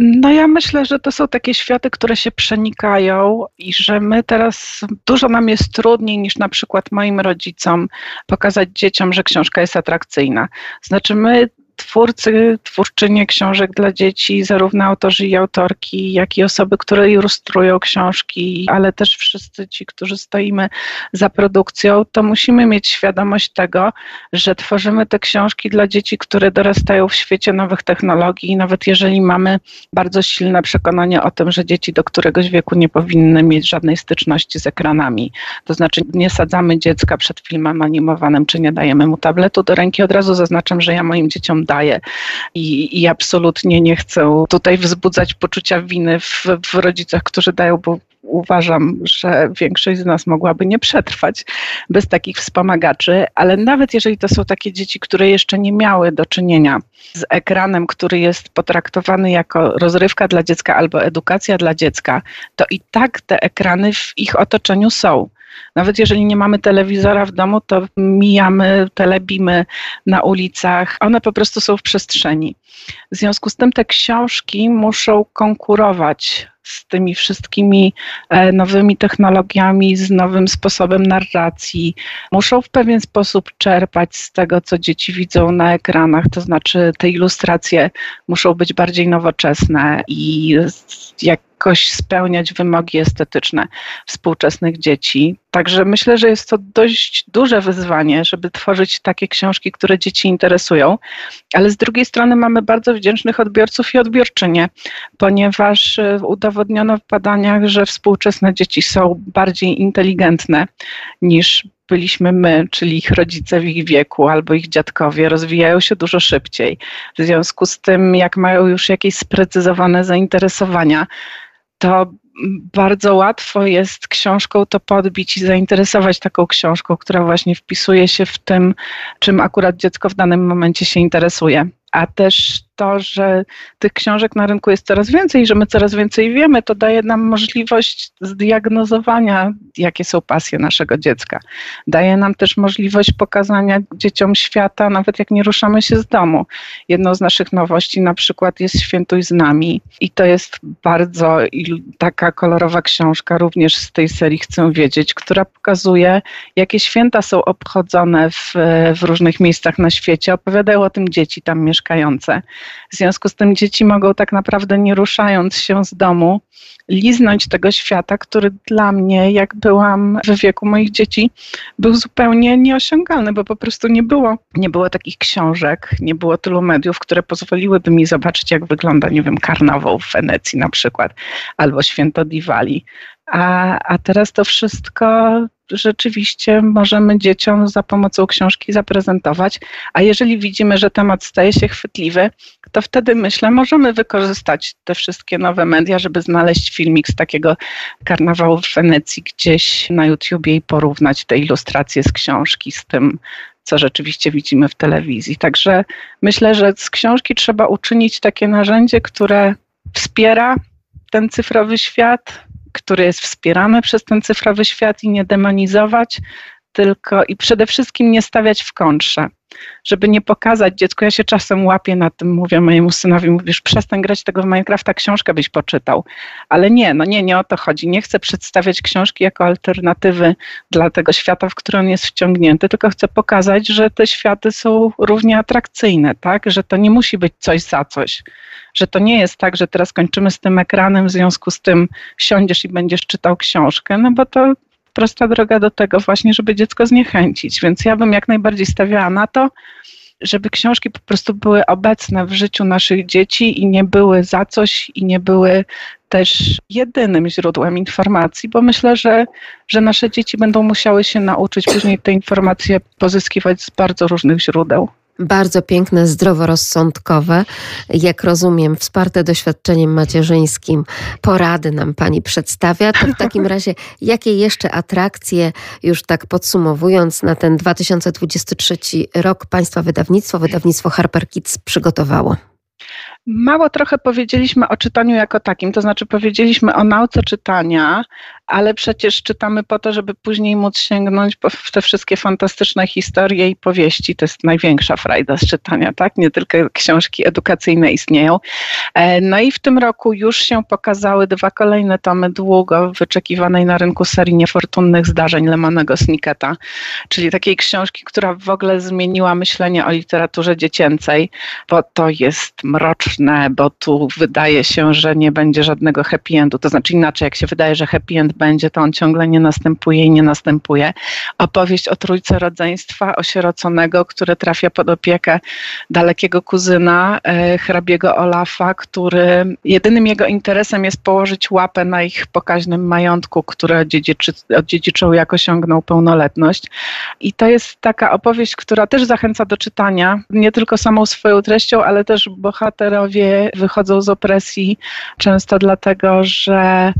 No ja myślę, że to są takie światy, które się przenikają i że my teraz dużo nam jest trudniej niż na przykład moim rodzicom pokazać dzieciom, że książka jest atrakcyjna. Znaczy my twórcy, twórczynie książek dla dzieci, zarówno autorzy i autorki, jak i osoby, które ilustrują książki, ale też wszyscy ci, którzy stoimy za produkcją, to musimy mieć świadomość tego, że tworzymy te książki dla dzieci, które dorastają w świecie nowych technologii, nawet jeżeli mamy bardzo silne przekonanie o tym, że dzieci do któregoś wieku nie powinny mieć żadnej styczności z ekranami. To znaczy nie sadzamy dziecka przed filmem animowanym, czy nie dajemy mu tabletu do ręki. Od razu zaznaczam, że ja moim dzieciom daje i, i absolutnie nie chcę tutaj wzbudzać poczucia winy w, w rodzicach, którzy dają, bo uważam, że większość z nas mogłaby nie przetrwać bez takich wspomagaczy, ale nawet jeżeli to są takie dzieci, które jeszcze nie miały do czynienia z ekranem, który jest potraktowany jako rozrywka dla dziecka albo edukacja dla dziecka, to i tak te ekrany w ich otoczeniu są. Nawet jeżeli nie mamy telewizora w domu, to mijamy telebimy na ulicach. One po prostu są w przestrzeni. W związku z tym te książki muszą konkurować z tymi wszystkimi e, nowymi technologiami, z nowym sposobem narracji. Muszą w pewien sposób czerpać z tego, co dzieci widzą na ekranach, to znaczy te ilustracje muszą być bardziej nowoczesne i jak jakoś spełniać wymogi estetyczne współczesnych dzieci. Także myślę, że jest to dość duże wyzwanie, żeby tworzyć takie książki, które dzieci interesują, ale z drugiej strony mamy bardzo wdzięcznych odbiorców i odbiorczynie, ponieważ e, udowodniono w badaniach, że współczesne dzieci są bardziej inteligentne niż byliśmy my, czyli ich rodzice w ich wieku albo ich dziadkowie, rozwijają się dużo szybciej. W związku z tym, jak mają już jakieś sprecyzowane zainteresowania, to bardzo łatwo jest książką to podbić i zainteresować taką książką, która właśnie wpisuje się w tym, czym akurat dziecko w danym momencie się interesuje. A też to, że tych książek na rynku jest coraz więcej, że my coraz więcej wiemy, to daje nam możliwość zdiagnozowania, jakie są pasje naszego dziecka. Daje nam też możliwość pokazania dzieciom świata, nawet jak nie ruszamy się z domu. Jedną z naszych nowości na przykład jest Świętuj z nami i to jest bardzo taka kolorowa książka, również z tej serii Chcę wiedzieć, która pokazuje, jakie święta są obchodzone w, w różnych miejscach na świecie. Opowiadają o tym dzieci tam mieszkające W związku z tym dzieci mogą tak naprawdę nie ruszając się z domu, liznąć tego świata, który dla mnie, jak byłam w wieku moich dzieci, był zupełnie nieosiągalny, bo po prostu nie było, nie było takich książek, nie było tylu mediów, które pozwoliłyby mi zobaczyć, jak wygląda, nie wiem, karnawał w Wenecji na przykład, albo święto Diwali. A, a teraz to wszystko rzeczywiście możemy dzieciom za pomocą książki zaprezentować, a jeżeli widzimy, że temat staje się chwytliwy, to wtedy myślę, możemy wykorzystać te wszystkie nowe media, żeby znaleźć filmik z takiego karnawału w Wenecji gdzieś na YouTubie i porównać te ilustracje z książki z tym, co rzeczywiście widzimy w telewizji. Także myślę, że z książki trzeba uczynić takie narzędzie, które wspiera ten cyfrowy świat, który jest wspierany przez ten cyfrowy świat i nie demonizować, tylko i przede wszystkim nie stawiać w kontrze, żeby nie pokazać dziecku. Ja się czasem łapię na tym, mówię mojemu synowi, mówisz, przestań grać tego w Minecrafta, książkę byś poczytał. Ale nie, no nie, nie o to chodzi. Nie chcę przedstawiać książki jako alternatywy dla tego świata, w który on jest wciągnięty, tylko chcę pokazać, że te światy są równie atrakcyjne, tak? Że to nie musi być coś za coś. Że to nie jest tak, że teraz kończymy z tym ekranem, w związku z tym siądziesz i będziesz czytał książkę, no bo to prosta droga do tego właśnie, żeby dziecko zniechęcić. Więc ja bym jak najbardziej stawiała na to, żeby książki po prostu były obecne w życiu naszych dzieci i nie były za coś i nie były też jedynym źródłem informacji, bo myślę, że, że nasze dzieci będą musiały się nauczyć później te informacje pozyskiwać z bardzo różnych źródeł bardzo piękne, zdroworozsądkowe, jak rozumiem, wsparte doświadczeniem macierzyńskim, porady nam pani przedstawia. To w takim razie, jakie jeszcze atrakcje, już tak podsumowując, na ten 2023 rok państwa wydawnictwo, wydawnictwo Harper Kids przygotowało? Mało trochę powiedzieliśmy o czytaniu jako takim, to znaczy powiedzieliśmy o nauce czytania, ale przecież czytamy po to, żeby później móc sięgnąć po te wszystkie fantastyczne historie i powieści. To jest największa frajda z czytania, tak? Nie tylko książki edukacyjne istnieją. E, no i w tym roku już się pokazały dwa kolejne tomy długo wyczekiwanej na rynku serii niefortunnych zdarzeń Lemanego Snicketa, czyli takiej książki, która w ogóle zmieniła myślenie o literaturze dziecięcej, bo to jest mroczne, bo tu wydaje się, że nie będzie żadnego happy endu. To znaczy inaczej, jak się wydaje, że happy end będzie, to on ciągle nie następuje i nie następuje. Opowieść o trójce rodzeństwa osieroconego, które trafia pod opiekę dalekiego kuzyna, e, hrabiego Olafa, który jedynym jego interesem jest położyć łapę na ich pokaźnym majątku, które odziedziczy, odziedziczył jak osiągnął pełnoletność. I to jest taka opowieść, która też zachęca do czytania, nie tylko samą swoją treścią, ale też wychodzą z opresji, często dlatego, że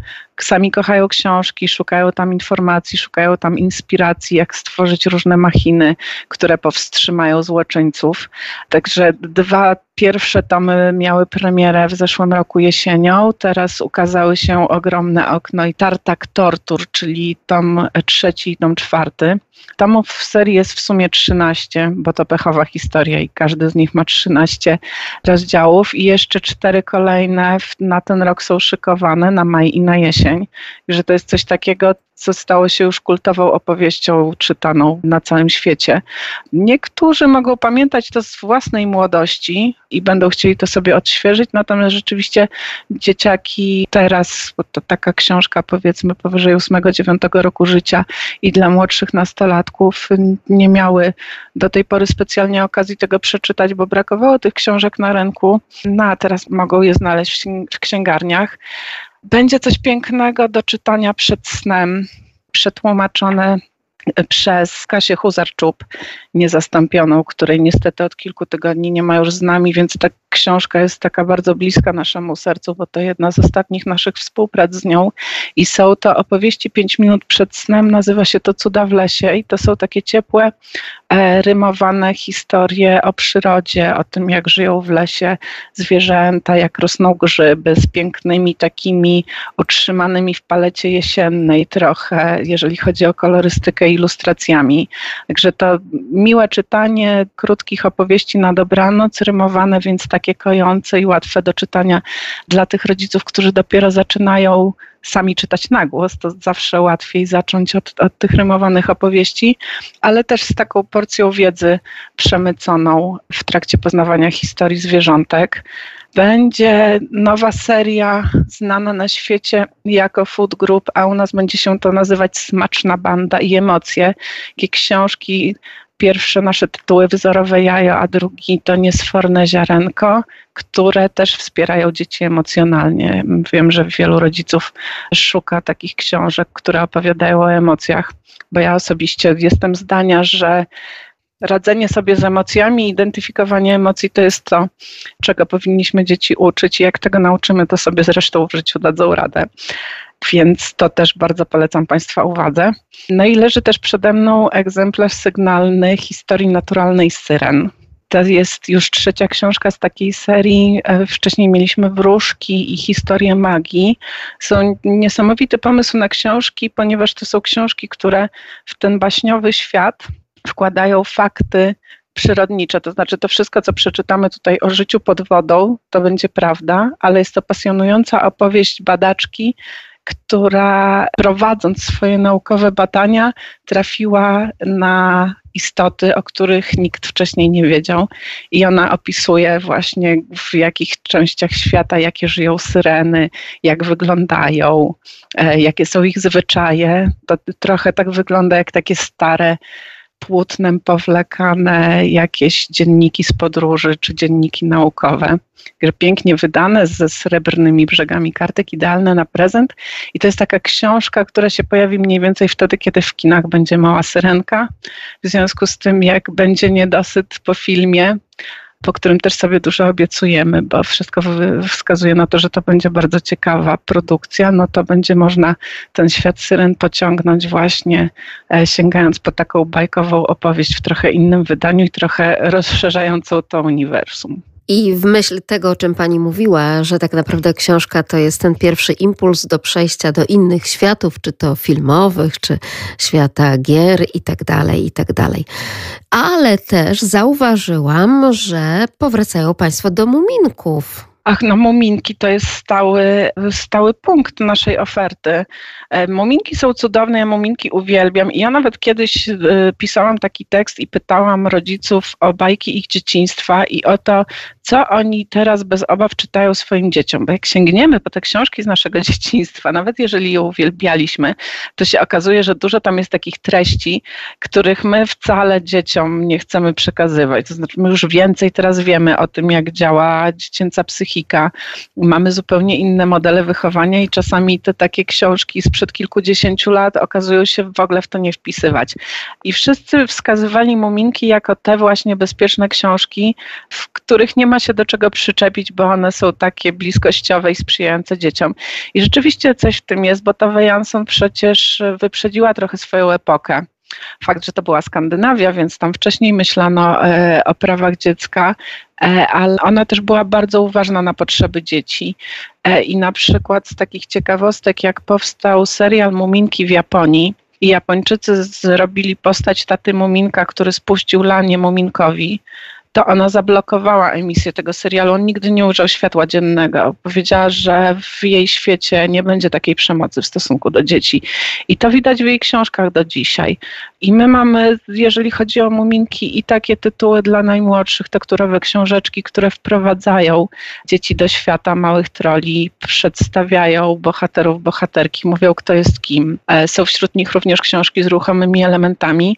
sami kochają książki, szukają tam informacji, szukają tam inspiracji, jak stworzyć różne machiny, które powstrzymają złoczyńców. Także dwa pierwsze tomy miały premierę w zeszłym roku jesienią. Teraz ukazały się Ogromne Okno i Tartak Tortur, czyli tom trzeci i tom czwarty. Tomów w serii jest w sumie 13, bo to pechowa historia i każdy z nich ma 13 rozdziałów i jeszcze cztery kolejne na ten rok są szykowane na maj i na jesień. I że to jest coś takiego, co stało się już kultową opowieścią czytaną na całym świecie. Niektórzy mogą pamiętać to z własnej młodości i będą chcieli to sobie odświeżyć, natomiast rzeczywiście dzieciaki teraz, bo to taka książka powiedzmy powyżej 8-9 roku życia i dla młodszych nastolatków nie miały do tej pory specjalnie okazji tego przeczytać, bo brakowało tych książek na rynku, no a teraz mogą je znaleźć w księgarniach. Będzie coś pięknego do czytania przed snem, przetłumaczone przez Kasię Huzarczuk, niezastąpioną, której niestety od kilku tygodni nie ma już z nami, więc ta książka jest taka bardzo bliska naszemu sercu, bo to jedna z ostatnich naszych współprac z nią i są to opowieści 5 minut przed snem, nazywa się to Cuda w lesie i to są takie ciepłe, e, rymowane historie o przyrodzie, o tym jak żyją w lesie zwierzęta, jak rosną grzyby z pięknymi takimi utrzymanymi w palecie jesiennej trochę, jeżeli chodzi o kolorystykę ilustracjami. Także to miłe czytanie krótkich opowieści na dobranoc, rymowane, więc tak takie kojące i łatwe do czytania dla tych rodziców, którzy dopiero zaczynają sami czytać na głos, to zawsze łatwiej zacząć od, od tych rymowanych opowieści, ale też z taką porcją wiedzy przemyconą w trakcie poznawania historii zwierzątek. Będzie nowa seria znana na świecie jako Food Group, a u nas będzie się to nazywać Smaczna Banda i Emocje. Takie książki pierwsze nasze tytuły Wzorowe Jajo, a drugi to Niesforne Ziarenko, które też wspierają dzieci emocjonalnie. Wiem, że wielu rodziców szuka takich książek, które opowiadają o emocjach, bo ja osobiście jestem zdania, że radzenie sobie z emocjami, identyfikowanie emocji to jest to, czego powinniśmy dzieci uczyć i jak tego nauczymy, to sobie zresztą w życiu dadzą radę. Więc to też bardzo polecam Państwa uwadze. No i leży też przede mną egzemplarz sygnalny historii naturalnej syren. To jest już trzecia książka z takiej serii. E, wcześniej mieliśmy Wróżki i Historię Magii. Są niesamowity pomysł na książki, ponieważ to są książki, które w ten baśniowy świat wkładają fakty przyrodnicze, to znaczy to wszystko, co przeczytamy tutaj o życiu pod wodą, to będzie prawda, ale jest to pasjonująca opowieść badaczki, która prowadząc swoje naukowe badania trafiła na istoty, o których nikt wcześniej nie wiedział. I ona opisuje właśnie w jakich częściach świata, jakie żyją syreny, jak wyglądają, e, jakie są ich zwyczaje. To trochę tak wygląda jak takie stare płótnem powlekane jakieś dzienniki z podróży czy dzienniki naukowe. Pięknie wydane ze srebrnymi brzegami kartek, idealne na prezent. I to jest taka książka, która się pojawi mniej więcej wtedy, kiedy w kinach będzie mała syrenka. W związku z tym, jak będzie niedosyt po filmie, po którym też sobie dużo obiecujemy, bo wszystko wskazuje na to, że to będzie bardzo ciekawa produkcja, no to będzie można ten świat syren pociągnąć właśnie e, sięgając po taką bajkową opowieść w trochę innym wydaniu i trochę rozszerzającą to uniwersum. I w myśl tego, o czym pani mówiła, że tak naprawdę książka to jest ten pierwszy impuls do przejścia do innych światów, czy to filmowych, czy świata gier i tak dalej, i tak dalej. Ale też zauważyłam, że powracają państwo do muminków. Ach, no muminki to jest stały, stały punkt naszej oferty. E, muminki są cudowne, ja muminki uwielbiam i ja nawet kiedyś e, pisałam taki tekst i pytałam rodziców o bajki ich dzieciństwa i o to, co oni teraz bez obaw czytają swoim dzieciom. Bo jak sięgniemy po te książki z naszego dzieciństwa, nawet jeżeli je uwielbialiśmy, to się okazuje, że dużo tam jest takich treści, których my wcale dzieciom nie chcemy przekazywać. To znaczy, my już więcej teraz wiemy o tym, jak działa dziecięca psychika. Mamy zupełnie inne modele wychowania i czasami te takie książki sprzed kilkudziesięciu lat okazują się w ogóle w to nie wpisywać. I wszyscy wskazywali Muminki jako te właśnie bezpieczne książki, w których nie ma ma się do czego przyczepić, bo one są takie bliskościowe i sprzyjające dzieciom. I rzeczywiście coś w tym jest, bo ta Jansson przecież wyprzedziła trochę swoją epokę fakt, że to była Skandynawia, więc tam wcześniej myślano e, o prawach dziecka, e, ale ona też była bardzo uważna na potrzeby dzieci. E, I na przykład z takich ciekawostek, jak powstał serial Muminki w Japonii, i Japończycy zrobili postać taty Muminka, który spuścił lanie Muminkowi, to ona zablokowała emisję tego serialu. On nigdy nie użył światła dziennego. Powiedziała, że w jej świecie nie będzie takiej przemocy w stosunku do dzieci. I to widać w jej książkach do dzisiaj. I my mamy, jeżeli chodzi o muminki, i takie tytuły dla najmłodszych, tekturowe książeczki, które wprowadzają dzieci do świata małych troli, przedstawiają bohaterów, bohaterki, mówią, kto jest kim. E, są wśród nich również książki z ruchomymi elementami,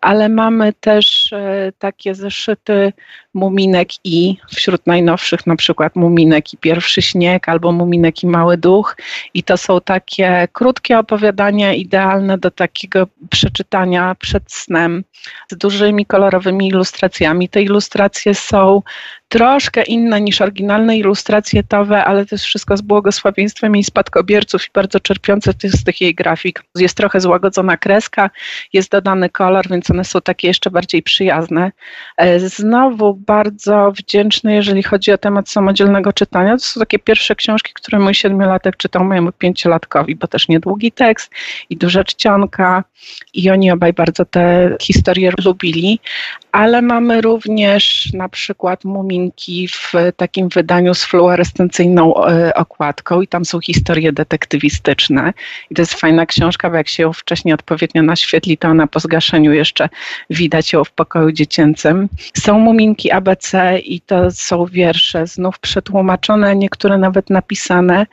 ale mamy też e, takie zeszyty Muminek i wśród najnowszych na przykład Muminek i Pierwszy Śnieg albo Muminek i Mały Duch i to są takie krótkie opowiadania idealne do takiego przeczytania przed snem z dużymi kolorowymi ilustracjami. Te ilustracje są troszkę inne niż oryginalne ilustracje towe, ale to jest wszystko z błogosławieństwem jej spadkobierców i bardzo czerpiące z tych jej grafik. Jest trochę złagodzona kreska, jest dodany kolor, więc one są takie jeszcze bardziej przyjazne. E, znowu bardzo wdzięczny, jeżeli chodzi o temat samodzielnego czytania. To są takie pierwsze książki, które mój siedmiolatek czytał mojemu pięciolatkowi, bo też niedługi tekst i duża czcionka i oni obaj bardzo te historie lubili, ale mamy również na przykład Mumie W takim wydaniu z fluorescencyjną e, okładką i tam są historie detektywistyczne. I to jest fajna książka, bo jak się ją wcześniej odpowiednio naświetli, to ona po zgaszeniu jeszcze widać ją w pokoju dziecięcym. Są Muminki ABC i to są wiersze znów przetłumaczone, niektóre nawet napisane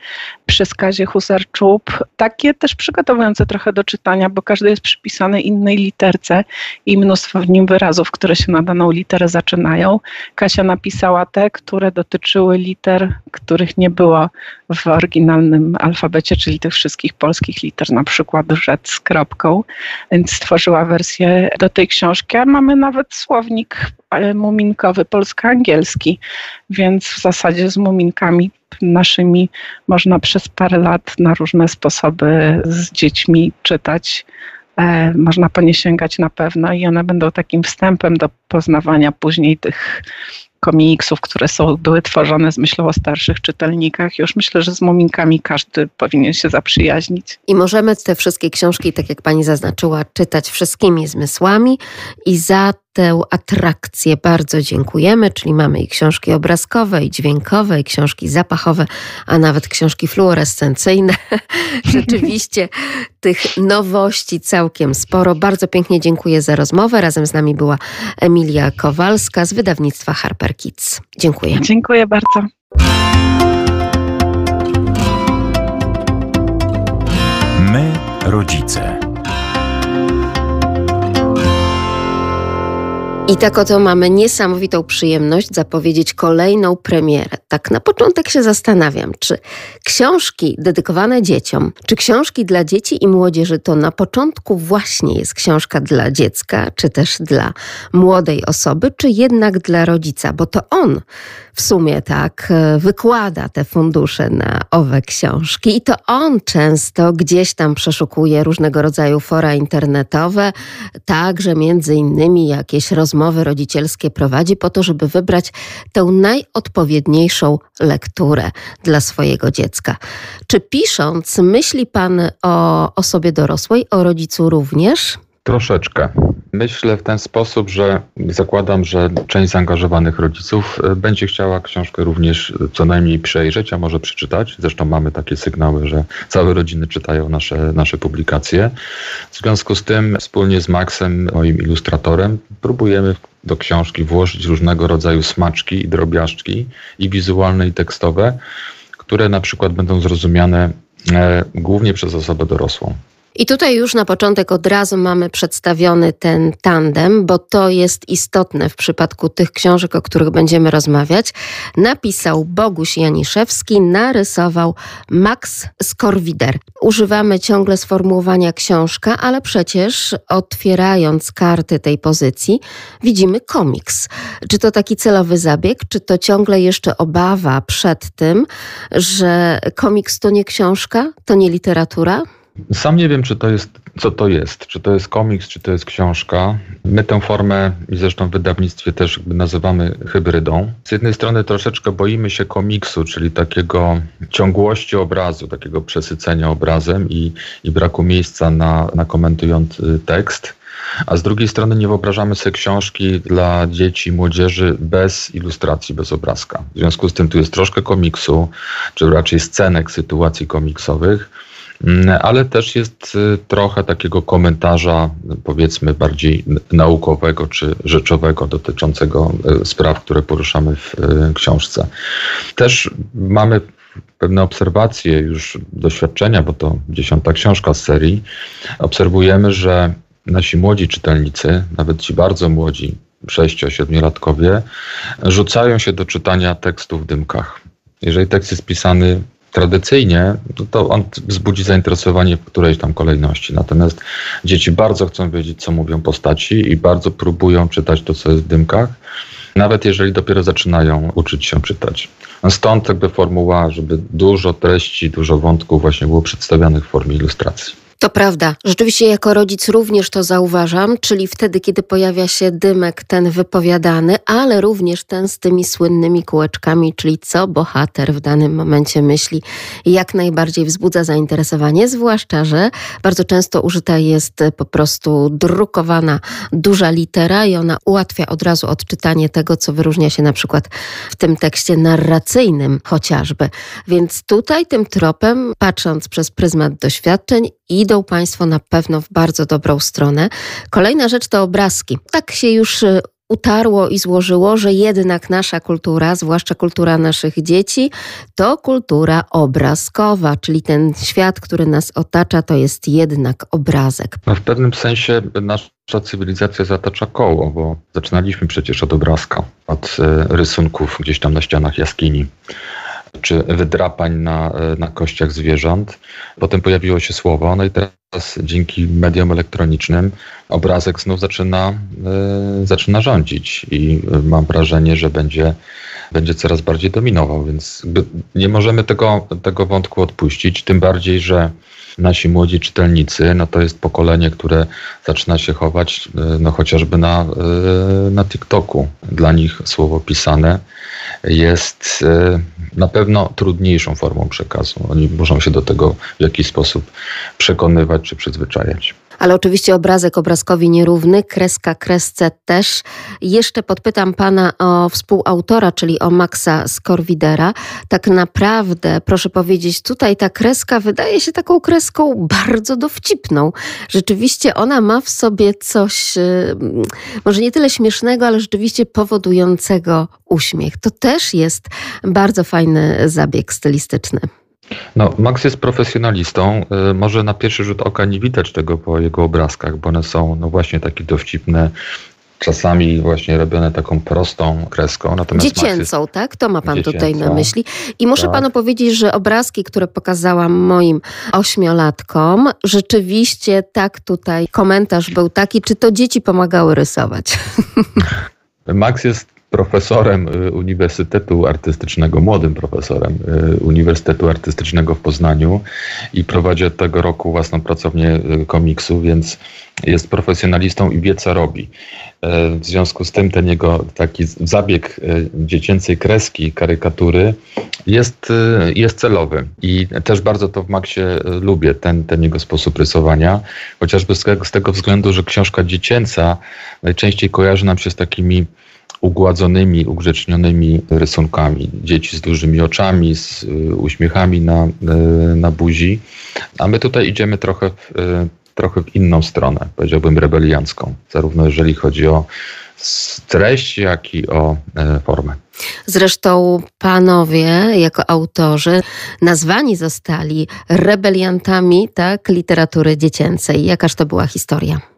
przez Kazie Husarczuk. Takie też przygotowujące trochę do czytania, bo każdy jest przypisany innej literce i mnóstwo w nim wyrazów, które się na daną literę zaczynają. Kasia napisała te, które dotyczyły liter, których nie było w oryginalnym alfabecie, czyli tych wszystkich polskich liter, na przykład rzec z kropką, więc stworzyła wersję do tej książki, a mamy nawet słownik e, muminkowy polsko-angielski, więc w zasadzie z muminkami naszymi można przez parę lat na różne sposoby z dziećmi czytać. E, można po nie sięgać na pewno i one będą takim wstępem do poznawania później tych komiksów, które są, były tworzone z myślą o starszych czytelnikach. Już myślę, że z muminkami każdy powinien się zaprzyjaźnić. I możemy te wszystkie książki, tak jak pani zaznaczyła, czytać wszystkimi zmysłami i za tę atrakcję bardzo dziękujemy, czyli mamy i książki obrazkowe, i dźwiękowe, i książki zapachowe, a nawet książki fluorescencyjne. Rzeczywiście tych nowości całkiem sporo. Bardzo pięknie dziękuję za rozmowę. Razem z nami była Emilia Kowalska z wydawnictwa Harper Kids. Dziękuję. Dziękuję bardzo. My, rodzice. I tak oto mamy niesamowitą przyjemność zapowiedzieć kolejną premierę. Tak na początek się zastanawiam, czy książki dedykowane dzieciom, czy książki dla dzieci i młodzieży to na początku właśnie jest książka dla dziecka, czy też dla młodej osoby, czy jednak dla rodzica, bo to on w sumie tak wykłada te fundusze na owe książki i to on często gdzieś tam przeszukuje różnego rodzaju fora internetowe, także między innymi jakieś rozmowy rozmowy rodzicielskie prowadzi po to, żeby wybrać tę najodpowiedniejszą lekturę dla swojego dziecka. Czy pisząc, myśli Pan o osobie dorosłej, o rodzicu również? Troszeczkę. Myślę w ten sposób, że zakładam, że część zaangażowanych rodziców e, będzie chciała książkę również co najmniej przejrzeć, a może przeczytać. Zresztą mamy takie sygnały, że całe rodziny czytają nasze, nasze publikacje. W związku z tym wspólnie z Maxem, moim ilustratorem, próbujemy do książki włożyć różnego rodzaju smaczki i drobiażdżki i wizualne i tekstowe, które na przykład będą zrozumiane e, głównie przez osobę dorosłą. I tutaj już na początek od razu mamy przedstawiony ten tandem, bo to jest istotne w przypadku tych książek, o których będziemy rozmawiać. Napisał Boguś Janiszewski, narysował Max Skorwider. Używamy ciągle sformułowania książka, ale przecież otwierając karty tej pozycji widzimy komiks. Czy to taki celowy zabieg, czy to ciągle jeszcze obawa przed tym, że komiks to nie książka, to nie literatura? Sam nie wiem, czy to jest, co to jest. Czy to jest komiks, czy to jest książka. My tę formę, zresztą w wydawnictwie też nazywamy hybrydą. Z jednej strony troszeczkę boimy się komiksu, czyli takiego ciągłości obrazu, takiego przesycenia obrazem i, i braku miejsca na, na komentujący tekst. A z drugiej strony nie wyobrażamy sobie książki dla dzieci i młodzieży bez ilustracji, bez obrazka. W związku z tym tu jest troszkę komiksu, czy raczej scenek sytuacji komiksowych ale też jest y, trochę takiego komentarza, powiedzmy, bardziej naukowego czy rzeczowego dotyczącego y, spraw, które poruszamy w y, książce. Też mamy pewne obserwacje, już doświadczenia, bo to dziesiąta książka z serii. Obserwujemy, że nasi młodzi czytelnicy, nawet ci bardzo młodzi, 6-7-latkowie, rzucają się do czytania tekstu w dymkach. Jeżeli tekst jest pisany tradycyjnie, to, to on wzbudzi zainteresowanie w którejś tam kolejności. Natomiast dzieci bardzo chcą wiedzieć, co mówią postaci i bardzo próbują czytać to, co jest w dymkach, nawet jeżeli dopiero zaczynają uczyć się czytać. No stąd jakby formuła, żeby dużo treści, dużo wątków właśnie było przedstawianych w formie ilustracji. To prawda. Rzeczywiście jako rodzic również to zauważam, czyli wtedy, kiedy pojawia się dymek ten wypowiadany, ale również ten z tymi słynnymi kółeczkami, czyli co bohater w danym momencie myśli, jak najbardziej wzbudza zainteresowanie, zwłaszcza, że bardzo często użyta jest po prostu drukowana duża litera i ona ułatwia od razu odczytanie tego, co wyróżnia się na przykład w tym tekście narracyjnym chociażby. Więc tutaj tym tropem, patrząc przez pryzmat doświadczeń, idą Państwo na pewno w bardzo dobrą stronę. Kolejna rzecz to obrazki. Tak się już y, utarło i złożyło, że jednak nasza kultura, zwłaszcza kultura naszych dzieci, to kultura obrazkowa, czyli ten świat, który nas otacza, to jest jednak obrazek. No w pewnym sensie nasza cywilizacja zatacza koło, bo zaczynaliśmy przecież od obrazka, od y, rysunków gdzieś tam na ścianach jaskini czy wydrapań na, na kościach zwierząt. Potem pojawiło się słowo, no i teraz dzięki mediom elektronicznym obrazek znów zaczyna, y, zaczyna rządzić i mam wrażenie, że będzie, będzie coraz bardziej dominował, więc nie możemy tego, tego wątku odpuścić, tym bardziej, że nasi młodzi czytelnicy, no to jest pokolenie, które zaczyna się chować y, no chociażby na, y, na TikToku. Dla nich słowo pisane jest e, na pewno trudniejszą formą przekazu. Oni muszą się do tego w jakiś sposób przekonywać czy przyzwyczajać. Ale oczywiście obrazek obrazkowi nierówny, kreska kresce też. Jeszcze podpytam pana o współautora, czyli o Maxa Skorwidera. Tak naprawdę, proszę powiedzieć, tutaj ta kreska wydaje się taką kreską bardzo dowcipną. Rzeczywiście ona ma w sobie coś, y, może nie tyle śmiesznego, ale rzeczywiście powodującego uśmiech. To też jest bardzo fajny zabieg stylistyczny. No, Max jest profesjonalistą. Y, może na pierwszy rzut oka nie widać tego po jego obrazkach, bo one są no właśnie takie dowcipne, czasami właśnie robione taką prostą kreską. Natomiast Dziecięcą, jest... tak? To ma pan Dziecięcą. tutaj na myśli. I muszę tak. panu powiedzieć, że obrazki, które pokazałam moim ośmiolatkom, rzeczywiście tak tutaj komentarz był taki, czy to dzieci pomagały rysować. Max jest profesorem y, Uniwersytetu Artystycznego, młodym profesorem y, Uniwersytetu Artystycznego w Poznaniu i prowadzi od tego roku własną pracownię y, komiksu, więc jest profesjonalistą i wie, co robi. W związku z tym ten jego taki zabieg dziecięcej kreski, karykatury jest, jest celowy i też bardzo to w Maxie lubię, ten, ten jego sposób rysowania, chociażby z tego, z tego względu, że książka dziecięca najczęściej kojarzy nam się z takimi ugładzonymi, ugrzecznionymi rysunkami. Dzieci z dużymi oczami, z y, uśmiechami na, y, na buzi. A my tutaj idziemy trochę w, y, trochę w inną stronę, powiedziałbym rebeliancką, zarówno jeżeli chodzi o treść, jak i o formę. Zresztą panowie, jako autorzy, nazwani zostali rebeliantami tak, literatury dziecięcej. Jakaż to była historia?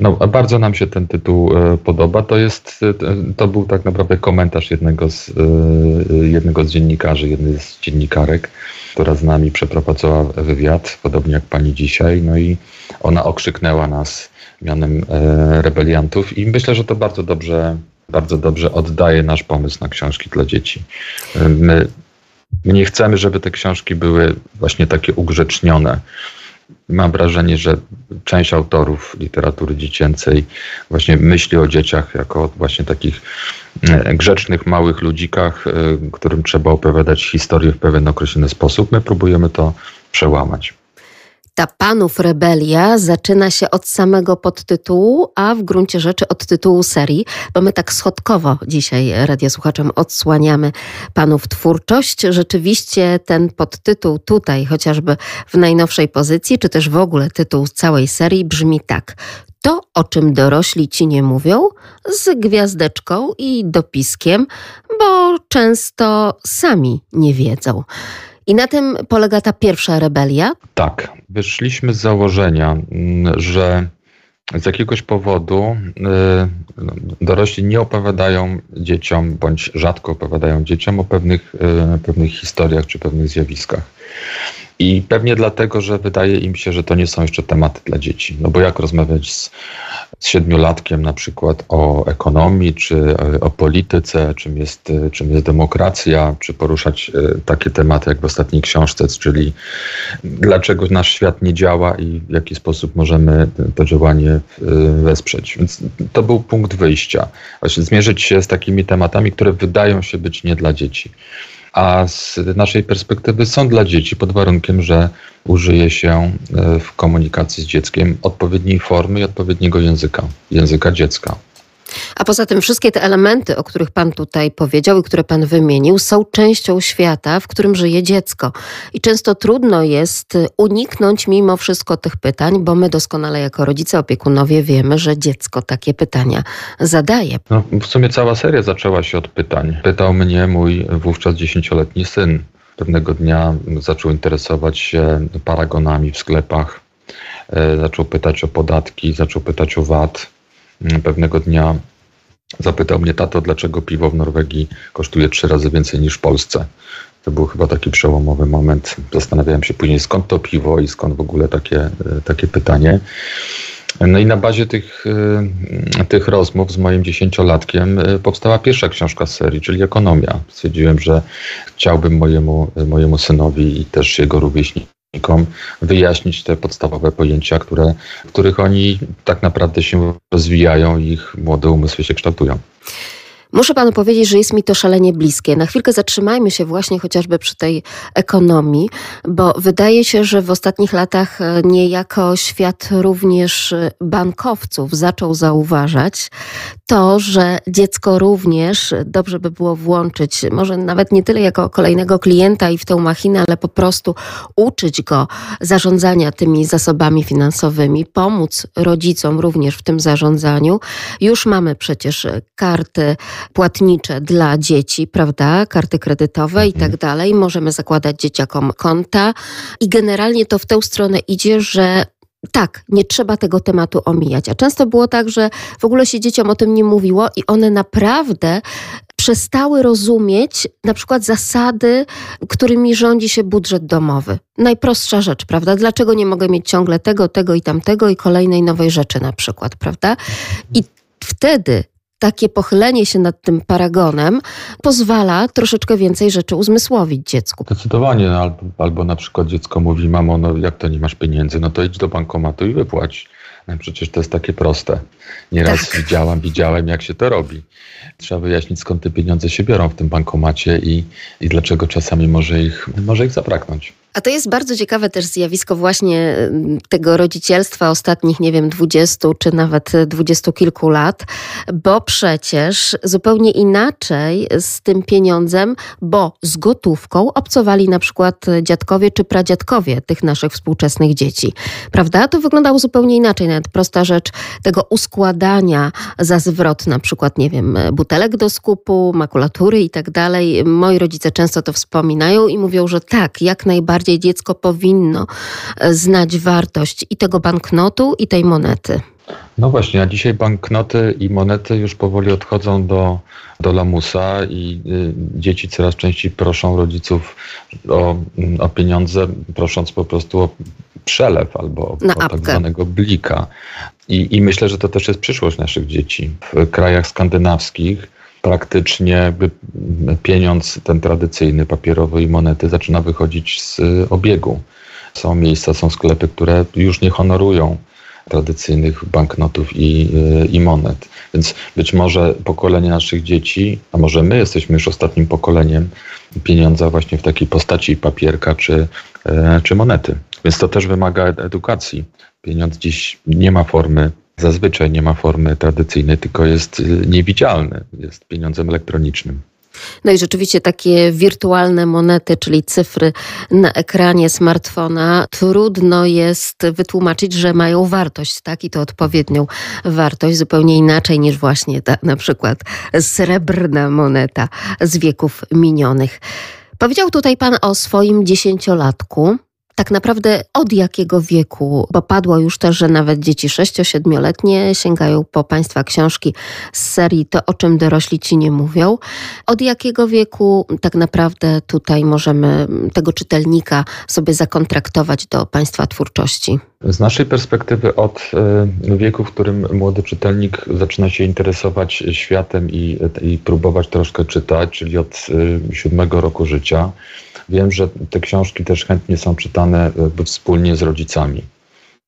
No, bardzo nam się ten tytuł e, podoba. To jest, e, to był tak naprawdę komentarz jednego z, e, jednego z dziennikarzy, jednej z dziennikarek, która z nami przeprowadzała wywiad, podobnie jak pani dzisiaj. No i ona okrzyknęła nas mianem rebeliantów i myślę, że to bardzo dobrze, bardzo dobrze oddaje nasz pomysł na książki dla dzieci. My, my nie chcemy, żeby te książki były właśnie takie ugrzecznione mam wrażenie, że część autorów literatury dziecięcej właśnie myśli o dzieciach jako właśnie takich e, grzecznych, małych ludzikach, e, którym trzeba opowiadać historię w pewien określony sposób. My próbujemy to przełamać. Ta panów rebelia zaczyna się od samego podtytułu, a w gruncie rzeczy od tytułu serii, bo my tak schodkowo dzisiaj radiosłuchaczom odsłaniamy panów twórczość. Rzeczywiście ten podtytuł tutaj, chociażby w najnowszej pozycji, czy też w ogóle tytuł całej serii brzmi tak. To, o czym dorośli ci nie mówią, z gwiazdeczką i dopiskiem, bo często sami nie wiedzą. I na tym polega ta pierwsza rebelia? Tak. Wyszliśmy z założenia, mm, że z jakiegoś powodu y, dorośli nie opowiadają dzieciom, bądź rzadko opowiadają dzieciom o pewnych, y, pewnych historiach czy pewnych zjawiskach. I pewnie dlatego, że wydaje im się, że to nie są jeszcze tematy dla dzieci. No bo jak rozmawiać z, z siedmiolatkiem na przykład o ekonomii, czy o polityce, czym jest, czym jest demokracja, czy poruszać e, takie tematy jak w ostatniej książce, czyli dlaczego nasz świat nie działa i w jaki sposób możemy to działanie e, wesprzeć. Więc to był punkt wyjścia. Właśnie zmierzyć się z takimi tematami, które wydają się być nie dla dzieci a z naszej perspektywy są dla dzieci pod warunkiem, że użyje się e, w komunikacji z dzieckiem odpowiedniej formy i odpowiedniego języka, języka dziecka. A poza tym wszystkie te elementy, o których Pan tutaj powiedział i które Pan wymienił, są częścią świata, w którym żyje dziecko. I często trudno jest uniknąć mimo wszystko tych pytań, bo my doskonale jako rodzice, opiekunowie wiemy, że dziecko takie pytania zadaje. No, w sumie cała seria zaczęła się od pytań. Pytał mnie mój wówczas dziesięcioletni syn. Pewnego dnia zaczął interesować się paragonami w sklepach. E, zaczął pytać o podatki, zaczął pytać o VAT pewnego dnia zapytał mnie tato, dlaczego piwo w Norwegii kosztuje trzy razy więcej niż w Polsce. To był chyba taki przełomowy moment. Zastanawiałem się później, skąd to piwo i skąd w ogóle takie, e, takie pytanie. No i na bazie tych, e, tych rozmów z moim dziesięciolatkiem e, powstała pierwsza książka z serii, czyli Ekonomia. Stwierdziłem, że chciałbym mojemu, mojemu synowi i też jego rówieśnikom wyjaśnić te podstawowe pojęcia, które, w których oni tak naprawdę się rozwijają i ich młode umysły się kształtują. Muszę panu powiedzieć, że jest mi to szalenie bliskie. Na chwilkę zatrzymajmy się właśnie chociażby przy tej ekonomii, bo wydaje się, że w ostatnich latach e, niejako świat również e, bankowców zaczął zauważać to, że dziecko również dobrze by było włączyć, może nawet nie tyle jako kolejnego klienta i w tę machinę, ale po prostu uczyć go zarządzania tymi zasobami finansowymi, pomóc rodzicom również w tym zarządzaniu. Już mamy przecież karty płatnicze dla dzieci, prawda? Karty kredytowe i tak mhm. dalej. Możemy zakładać dzieciakom konta i generalnie to w tę stronę idzie, że tak, nie trzeba tego tematu omijać. A często było tak, że w ogóle się dzieciom o tym nie mówiło i one naprawdę przestały rozumieć na przykład zasady, którymi rządzi się budżet domowy. Najprostsza rzecz, prawda? Dlaczego nie mogę mieć ciągle tego, tego i tamtego i kolejnej nowej rzeczy na przykład, prawda? I wtedy takie pochylenie się nad tym paragonem pozwala troszeczkę więcej rzeczy uzmysłowić dziecku. Zdecydowanie, no, albo, albo na przykład dziecko mówi, mamo, no jak to nie masz pieniędzy, no to idź do bankomatu i wypłać. No, przecież to jest takie proste. Nieraz tak. widziałam, widziałem, jak się to robi. Trzeba wyjaśnić, skąd te pieniądze się biorą w tym bankomacie i, i dlaczego czasami może ich, może ich zabraknąć. A to jest bardzo ciekawe też zjawisko właśnie tego rodzicielstwa ostatnich, nie wiem, dwudziestu czy nawet dwudziestu kilku lat, bo przecież zupełnie inaczej z tym pieniądzem, bo z gotówką obcowali na przykład dziadkowie czy pradziadkowie tych naszych współczesnych dzieci. Prawda? To wyglądało zupełnie inaczej. Nawet prosta rzecz tego uskładania za zwrot na przykład, nie wiem, butelek do skupu, makulatury i tak dalej. Moi rodzice często to wspominają i mówią, że tak, jak najbardziej bardziej dziecko powinno e, znać wartość i tego banknotu, i tej monety. No właśnie, a dzisiaj banknoty i monety już powoli odchodzą do, do lamusa i y, dzieci coraz częściej proszą rodziców o, o pieniądze, prosząc po prostu o przelew albo o, o tak zwanego blika. I, I myślę, że to też jest przyszłość naszych dzieci. W krajach skandynawskich praktycznie pieniądz ten tradycyjny, papierowy i monety zaczyna wychodzić z obiegu. Są miejsca, są sklepy, które już nie honorują tradycyjnych banknotów i, i monet. Więc być może pokolenie naszych dzieci, a może my jesteśmy już ostatnim pokoleniem pieniądza właśnie w takiej postaci papierka czy, e, czy monety. Więc to też wymaga edukacji. Pieniądz dziś nie ma formy zazwyczaj nie ma formy tradycyjnej, tylko jest y, niewidzialny, jest pieniądzem elektronicznym. No i rzeczywiście takie wirtualne monety, czyli cyfry na ekranie smartfona, trudno jest wytłumaczyć, że mają wartość, tak? I to odpowiednią wartość, zupełnie inaczej niż właśnie ta na przykład srebrna moneta z wieków minionych. Powiedział tutaj pan o swoim dziesięciolatku, tak naprawdę od jakiego wieku, bo padło już też, że nawet dzieci 6-7-letnie sięgają po Państwa książki z serii To, o czym dorośli ci nie mówią. Od jakiego wieku tak naprawdę tutaj możemy tego czytelnika sobie zakontraktować do Państwa twórczości? Z naszej perspektywy od e, wieku, w którym młody czytelnik zaczyna się interesować światem i, i próbować troszkę czytać, czyli od e, siódmego roku życia, Wiem, że te książki też chętnie są czytane jakby wspólnie z rodzicami.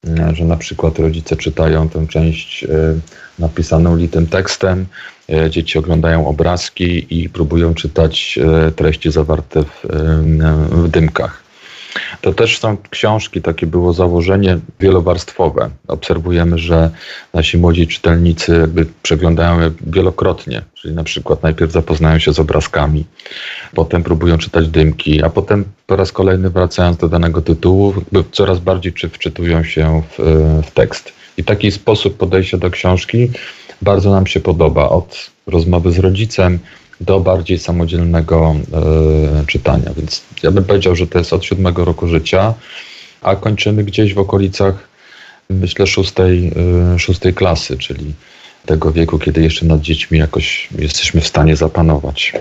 E, że na przykład rodzice czytają tę część e, napisaną litym tekstem, e, dzieci oglądają obrazki i próbują czytać treści zawarte w, w dymkach. To też są książki, takie było założenie wielowarstwowe. Obserwujemy, że nasi młodzi czytelnicy jakby przeglądają je wielokrotnie, czyli na przykład najpierw zapoznają się z obrazkami, potem próbują czytać dymki, a potem po raz kolejny wracając do danego tytułu, coraz bardziej wczytują się w, w tekst. I taki sposób podejścia do książki bardzo nam się podoba. Od rozmowy z rodzicem, do bardziej samodzielnego y, czytania. Więc ja bym powiedział, że to jest od siódmego roku życia, a kończymy gdzieś w okolicach, myślę, szóstej, y, szóstej klasy, czyli tego wieku, kiedy jeszcze nad dziećmi jakoś jesteśmy w stanie zapanować.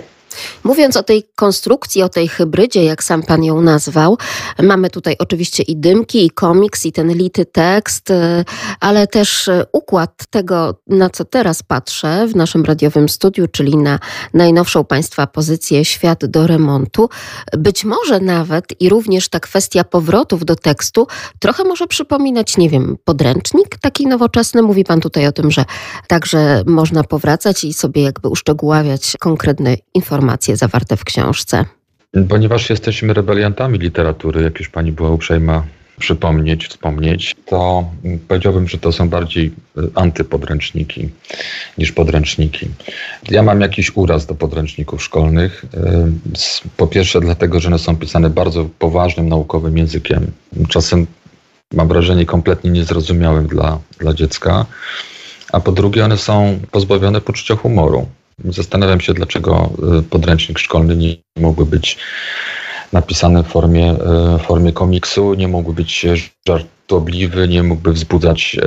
Mówiąc o tej konstrukcji, o tej hybrydzie, jak sam pan ją nazwał, mamy tutaj oczywiście i dymki, i komiks, i ten lity tekst, y, ale też y, układ tego, na co teraz patrzę w naszym radiowym studiu, czyli na najnowszą państwa pozycję Świat do remontu. Być może nawet i również ta kwestia powrotów do tekstu trochę może przypominać, nie wiem, podręcznik taki nowoczesny. Mówi pan tutaj o tym, że także można powracać i sobie jakby uszczegóławiać konkretne informacje informacje zawarte w książce? Ponieważ jesteśmy rebeliantami literatury, jak już pani była uprzejma przypomnieć, wspomnieć, to powiedziałbym, że to są bardziej y, antypodręczniki niż podręczniki. Ja mam jakiś uraz do podręczników szkolnych. Y, po pierwsze, dlatego, że one są pisane bardzo poważnym naukowym językiem. Czasem mam wrażenie kompletnie niezrozumiałym dla, dla dziecka. A po drugie, one są pozbawione poczucia humoru. Zastanawiam się, dlaczego y, podręcznik szkolny nie mógłby być napisany w formie, y, w formie komiksu, nie mógłby być żartobliwy, nie mógłby wzbudzać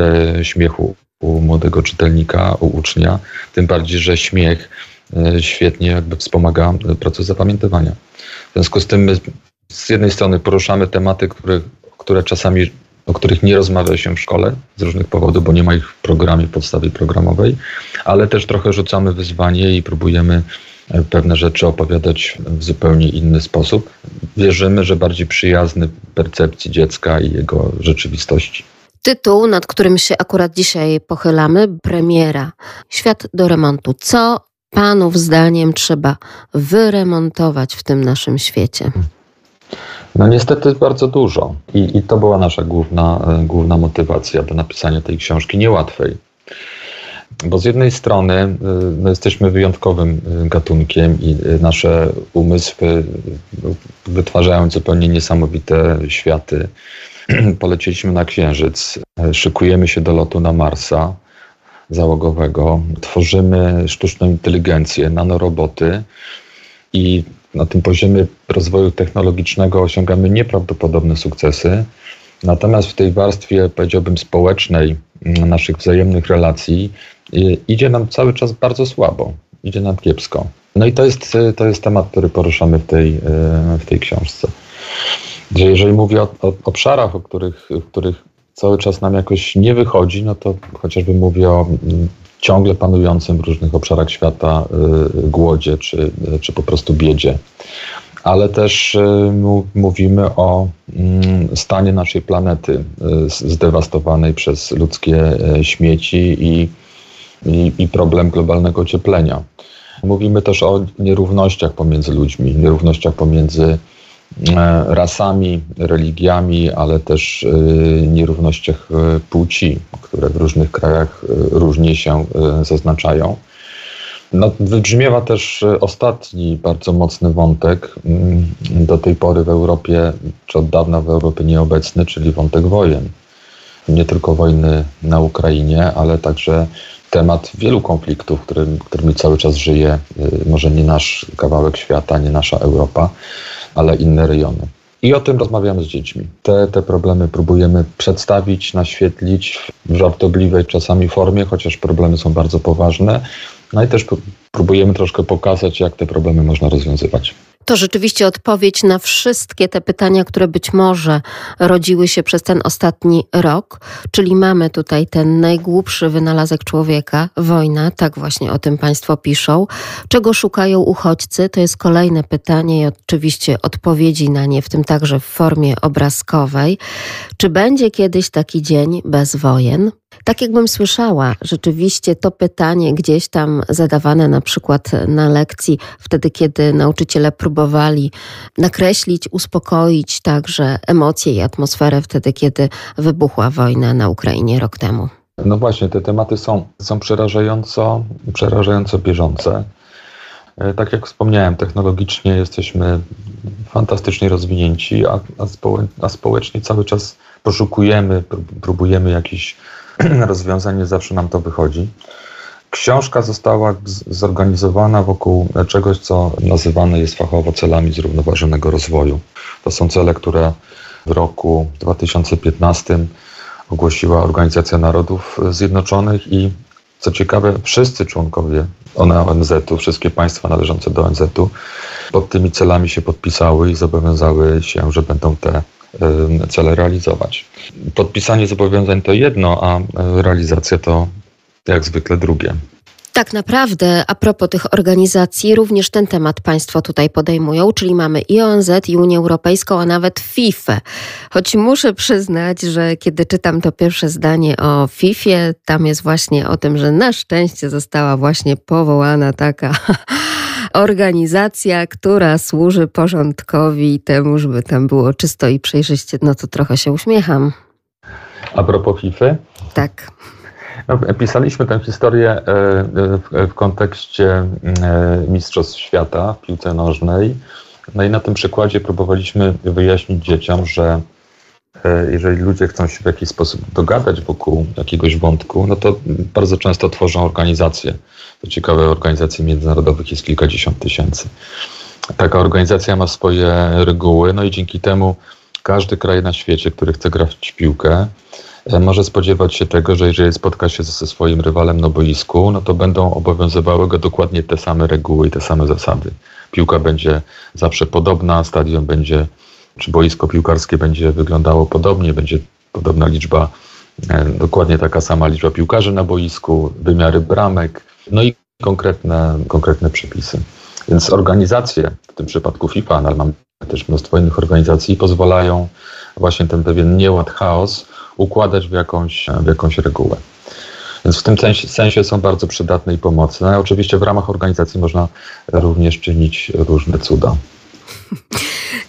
y, śmiechu u młodego czytelnika, u ucznia. Tym bardziej, że śmiech świetnie jakby wspomaga proces zapamiętywania. W związku z tym z jednej strony poruszamy tematy, które, które czasami o których nie rozmawia się w szkole z różnych powodów, bo nie ma ich w programie, podstawie programowej, ale też trochę rzucamy wyzwanie i próbujemy e, pewne rzeczy opowiadać w zupełnie inny sposób. Wierzymy, że bardziej przyjazny percepcji dziecka i jego rzeczywistości. Tytuł, nad którym się akurat dzisiaj pochylamy, premiera Świat do remontu. Co Panów zdaniem trzeba wyremontować w tym naszym świecie? No niestety bardzo dużo I, i to była nasza główna, e, główna motywacja do napisania tej książki, niełatwej. Bo z jednej strony e, no jesteśmy wyjątkowym e, gatunkiem i nasze umysły wytwarzają zupełnie niesamowite światy. Poleciliśmy na Księżyc, szykujemy się do lotu na Marsa załogowego, tworzymy sztuczną inteligencję, nanoroboty i na tym poziomie rozwoju technologicznego osiągamy nieprawdopodobne sukcesy. Natomiast w tej warstwie, powiedziałbym, społecznej mm, naszych wzajemnych relacji y, idzie nam cały czas bardzo słabo, idzie nam kiepsko. No i to jest, y, to jest temat, który poruszamy w tej, y, w tej książce. Że jeżeli mówię o, o obszarach, o których, w których cały czas nam jakoś nie wychodzi, no to chociażby mówię o mm, ciągle panującym w różnych obszarach świata y, głodzie czy, czy po prostu biedzie. Ale też y, mówimy o mm, stanie naszej planety y, zdewastowanej przez ludzkie śmieci i, i, i problem globalnego ocieplenia. Mówimy też o nierównościach pomiędzy ludźmi, nierównościach pomiędzy E, rasami, religiami, ale też e, nierównościach e, płci, które w różnych krajach różnie się zaznaczają. No, wybrzmiewa też ostatni bardzo mocny wątek, mm, do tej pory w Europie, czy od dawna w Europie nieobecny, czyli wątek wojen. Nie tylko wojny na Ukrainie, ale także temat wielu konfliktów, którym, którymi cały czas żyje, może nie nasz kawałek świata, nie nasza Europa ale inne rejony. I o tym rozmawiamy z dziećmi. Te, te problemy próbujemy przedstawić, naświetlić w żartobliwej czasami formie, chociaż problemy są bardzo poważne. No i też próbujemy troszkę pokazać, jak te problemy można rozwiązywać. To rzeczywiście odpowiedź na wszystkie te pytania, które być może rodziły się przez ten ostatni rok, czyli mamy tutaj ten najgłupszy wynalazek człowieka, wojna, tak właśnie o tym Państwo piszą. Czego szukają uchodźcy? To jest kolejne pytanie i oczywiście odpowiedzi na nie, w tym także w formie obrazkowej. Czy będzie kiedyś taki dzień bez wojen? Tak jakbym słyszała, rzeczywiście to pytanie gdzieś tam zadawane na przykład na lekcji, wtedy kiedy nauczyciele próbowali nakreślić, uspokoić także emocje i atmosferę wtedy, kiedy wybuchła wojna na Ukrainie rok temu. No właśnie, te tematy są, są przerażająco, przerażająco bieżące. E, tak jak wspomniałem, technologicznie jesteśmy fantastycznie rozwinięci, a, a, a społecznie cały czas poszukujemy, próbujemy jakichś rozwiązanie zawsze nam to wychodzi. Książka została zorganizowana wokół czegoś, co nazywane jest fachowo celami zrównoważonego rozwoju. To są cele, które w roku 2015 ogłosiła Organizacja Narodów Zjednoczonych i co ciekawe, wszyscy członkowie ONZ-u, wszystkie państwa należące do ONZ-u pod tymi celami się podpisały i zobowiązały się, że będą te cele realizować. Podpisanie zobowiązań to jedno, a realizacja to jak zwykle drugie. Tak naprawdę, a propos tych organizacji, również ten temat Państwo tutaj podejmują, czyli mamy i ONZ, i Unię Europejską, a nawet FIFA. Choć muszę przyznać, że kiedy czytam to pierwsze zdanie o FIFA, tam jest właśnie o tym, że na szczęście została właśnie powołana taka organizacja, która służy porządkowi i temu, żeby tam było czysto i przejrzyście, no to trochę się uśmiecham. A propos FIFA? Tak. No, pisaliśmy tę historię e, e, w kontekście e, Mistrzostw Świata w piłce nożnej. No i na tym przykładzie próbowaliśmy wyjaśnić dzieciom, że jeżeli ludzie chcą się w jakiś sposób dogadać wokół jakiegoś wątku, no to bardzo często tworzą organizacje. To ciekawe, organizacji międzynarodowych jest kilkadziesiąt tysięcy. Taka organizacja ma swoje reguły, no i dzięki temu każdy kraj na świecie, który chce grać w piłkę, może spodziewać się tego, że jeżeli spotka się ze swoim rywalem na boisku, no to będą obowiązywały go dokładnie te same reguły i te same zasady. Piłka będzie zawsze podobna, stadion będzie, czy boisko piłkarskie będzie wyglądało podobnie, będzie podobna liczba, e, dokładnie taka sama liczba piłkarzy na boisku, wymiary bramek, no i konkretne, konkretne przepisy. Więc organizacje, w tym przypadku FIFA, ale mamy też mnóstwo innych organizacji, pozwalają właśnie ten pewien nieład, chaos układać w jakąś, w jakąś regułę. Więc w tym sensie, są bardzo przydatne i pomocne. Oczywiście w ramach organizacji można również czynić różne cuda.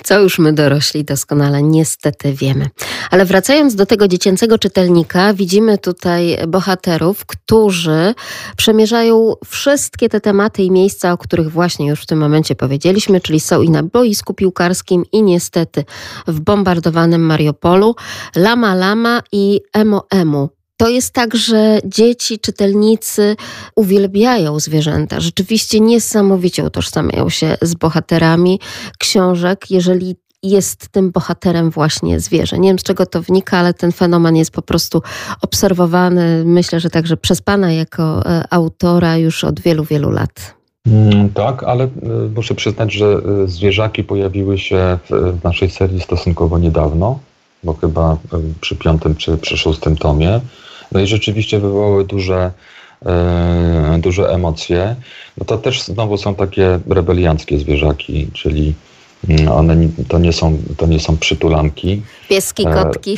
Co już my dorośli doskonale niestety wiemy. Ale wracając do tego dziecięcego czytelnika, widzimy tutaj bohaterów, którzy przemierzają wszystkie te tematy i miejsca, o których właśnie już w tym momencie powiedzieliśmy, czyli są i na boisku piłkarskim, i niestety w bombardowanym Mariupolu, Lama Lama i Emo Emu. To jest tak, że dzieci, czytelnicy uwielbiają zwierzęta. Rzeczywiście niesamowicie utożsamiają się z bohaterami książek, jeżeli jest tym bohaterem właśnie zwierzę. Nie wiem z czego to wynika, ale ten fenomen jest po prostu obserwowany, myślę, że także przez Pana jako e, autora już od wielu, wielu lat. Mm, tak, ale e, muszę przyznać, że e, zwierzaki pojawiły się w naszej serii stosunkowo niedawno, bo chyba przy piątym czy przy szóstym tomie. No i rzeczywiście wywołały duże, e, duże emocje. No to też znowu są takie rebelianckie zwierzaki, czyli mm, one to nie są, to nie są przytulanki. Pieski, e, kotki.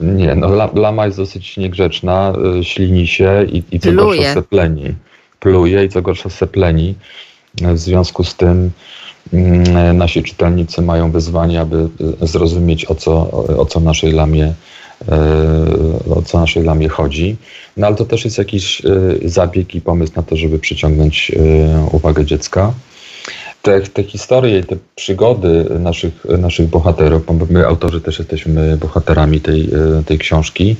Nie, no lama jest dosyć niegrzeczna, e, ślini się i, i co Pluje. gorsza sepleni. Pluje i co gorsza sepleni. W związku z tym mm, nasi czytelnicy mają wyzwanie, aby zrozumieć o co, o co naszej lamie o co naszej lamie chodzi. No ale to też jest jakiś e, zabieg i pomysł na to, żeby przyciągnąć e, uwagę dziecka. Te, te historie i te przygody naszych, naszych bohaterów, bo my autorzy też jesteśmy bohaterami tej, tej książki,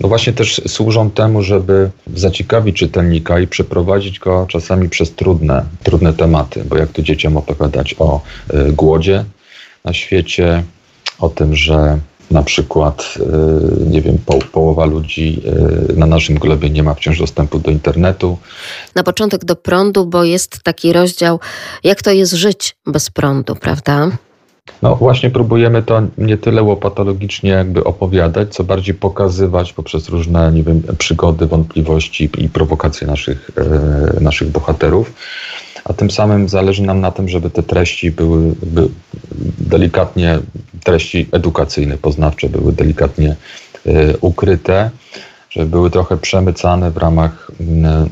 no właśnie też służą temu, żeby zaciekawić czytelnika i przeprowadzić go czasami przez trudne, trudne tematy, bo jak tu dzieciom opowiadać o głodzie na świecie, o tym, że na przykład, nie wiem, po, połowa ludzi na naszym globie nie ma wciąż dostępu do internetu. Na początek do prądu, bo jest taki rozdział, jak to jest żyć bez prądu, prawda? No właśnie próbujemy to nie tyle łopatologicznie jakby opowiadać, co bardziej pokazywać poprzez różne, nie wiem, przygody, wątpliwości i prowokacje naszych, e, naszych bohaterów. A tym samym zależy nam na tym, żeby te treści były, delikatnie, treści edukacyjne, poznawcze były delikatnie e, ukryte, żeby były trochę przemycane w ramach, mm,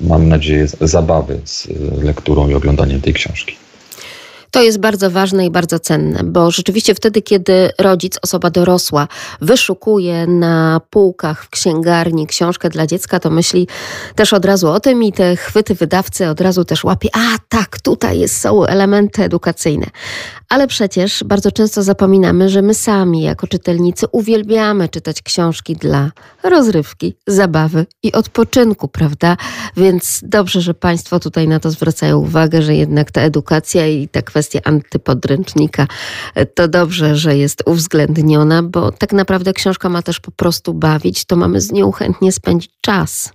mam nadzieję, zabawy z lekturą i oglądaniem tej książki. To jest bardzo ważne i bardzo cenne, bo rzeczywiście wtedy, kiedy rodzic, osoba dorosła, wyszukuje na półkach w księgarni książkę dla dziecka, to myśli też od razu o tym i te chwyty wydawcy od razu też łapie. A tak, tutaj jest, są elementy edukacyjne. Ale przecież bardzo często zapominamy, że my sami, jako czytelnicy, uwielbiamy czytać książki dla rozrywki, zabawy i odpoczynku, prawda? Więc dobrze, że Państwo tutaj na to zwracają uwagę, że jednak ta edukacja i ta kwestia kwestia antypodręcznika, to dobrze, że jest uwzględniona, bo tak naprawdę książka ma też po prostu bawić, to mamy z nią chętnie spędzić czas.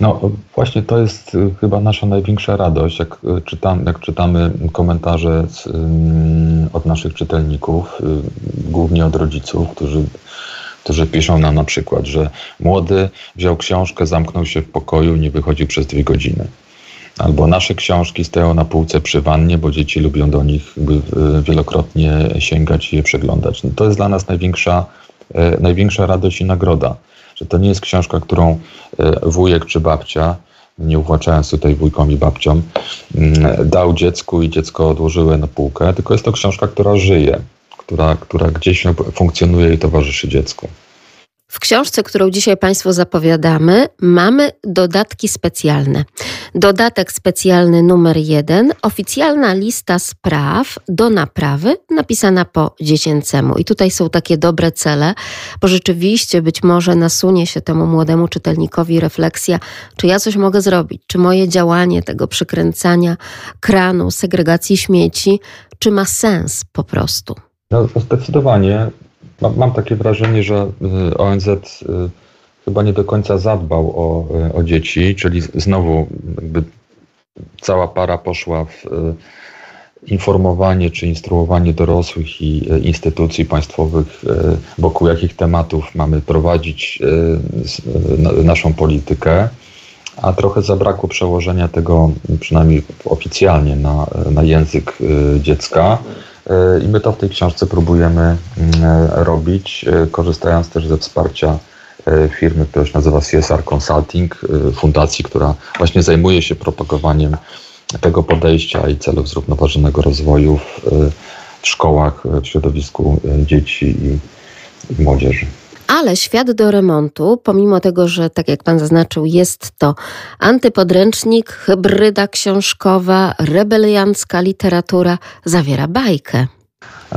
No właśnie to jest y, chyba nasza największa radość, jak, y, czytam, jak czytamy komentarze z, od naszych czytelników, y, głównie od rodziców, którzy, którzy piszą nam na przykład, że młody wziął książkę, zamknął się w pokoju nie wychodził przez dwie godziny. Albo nasze książki stoją na półce przy wannie, bo dzieci lubią do nich wielokrotnie sięgać i je przeglądać. No to jest dla nas największa, e, największa radość i nagroda, że to nie jest książka, którą e, wujek czy babcia, nie uwłaczając tutaj wujkom i babciom, mm, dał dziecku i dziecko odłożyły na półkę, tylko jest to książka, która żyje, która, która gdzieś funkcjonuje i towarzyszy dziecku. W książce, którą dzisiaj Państwu zapowiadamy, mamy dodatki specjalne. Dodatek specjalny numer jeden, oficjalna lista spraw do naprawy, napisana po dziecięcemu. I tutaj są takie dobre cele, bo rzeczywiście być może nasunie się temu młodemu czytelnikowi refleksja, czy ja coś mogę zrobić, czy moje działanie tego przykręcania kranu, segregacji śmieci, czy ma sens po prostu. No, zdecydowanie Mam, mam takie wrażenie, że y, ONZ y, chyba nie do końca zadbał o, y, o dzieci, czyli znowu jakby cała para poszła w informowanie czy instruowanie dorosłych i instytucji państwowych, wokół jakich tematów mamy prowadzić naszą politykę, a trochę zabrakło przełożenia tego, przynajmniej oficjalnie, na, na język dziecka. I my to w tej książce próbujemy mm, robić, e, korzystając też ze wsparcia e, firmy, która się nazywa CSR Consulting, e, fundacji, która właśnie zajmuje się propagowaniem tego podejścia i celów zrównoważonego rozwoju w, szkołach, w środowisku dzieci i młodzieży. Ale świat do remontu, pomimo tego, że tak jak pan zaznaczył, jest to antypodręcznik, hybryda książkowa, rebeliancka literatura, zawiera bajkę.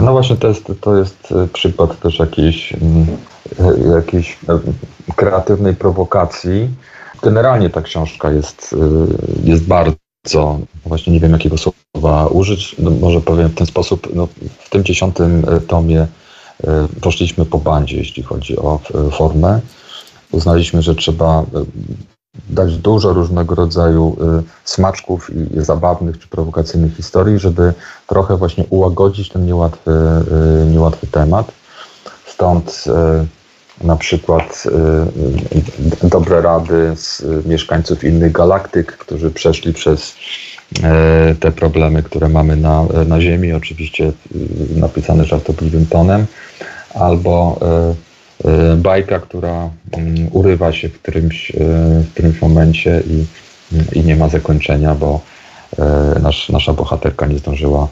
No właśnie, to jest, to jest e, przykład też jakiejś, mm, e, jakiejś e, kreatywnej prowokacji. Generalnie ta książka jest, jest bardzo, właśnie nie wiem jakiego słowa użyć, no może powiem w ten sposób, no w tym dziesiątym tomie poszliśmy po bandzie, jeśli chodzi o e, formę. Uznaliśmy, że trzeba e, dać dużo różnego rodzaju smaczków i zabawnych czy prowokacyjnych historii, żeby trochę właśnie ułagodzić ten niełatwy, niełatwy temat. Stąd na przykład dobre rady z mieszkańców innych galaktyk, którzy przeszli przez te problemy, które mamy na, na Ziemi, oczywiście napisane żartobliwym tonem albo e, e, bajka, która mm, urywa się w którymś, e, w którymś momencie i, i nie ma zakończenia, bo nasz, nasza bohaterka nie zdążyła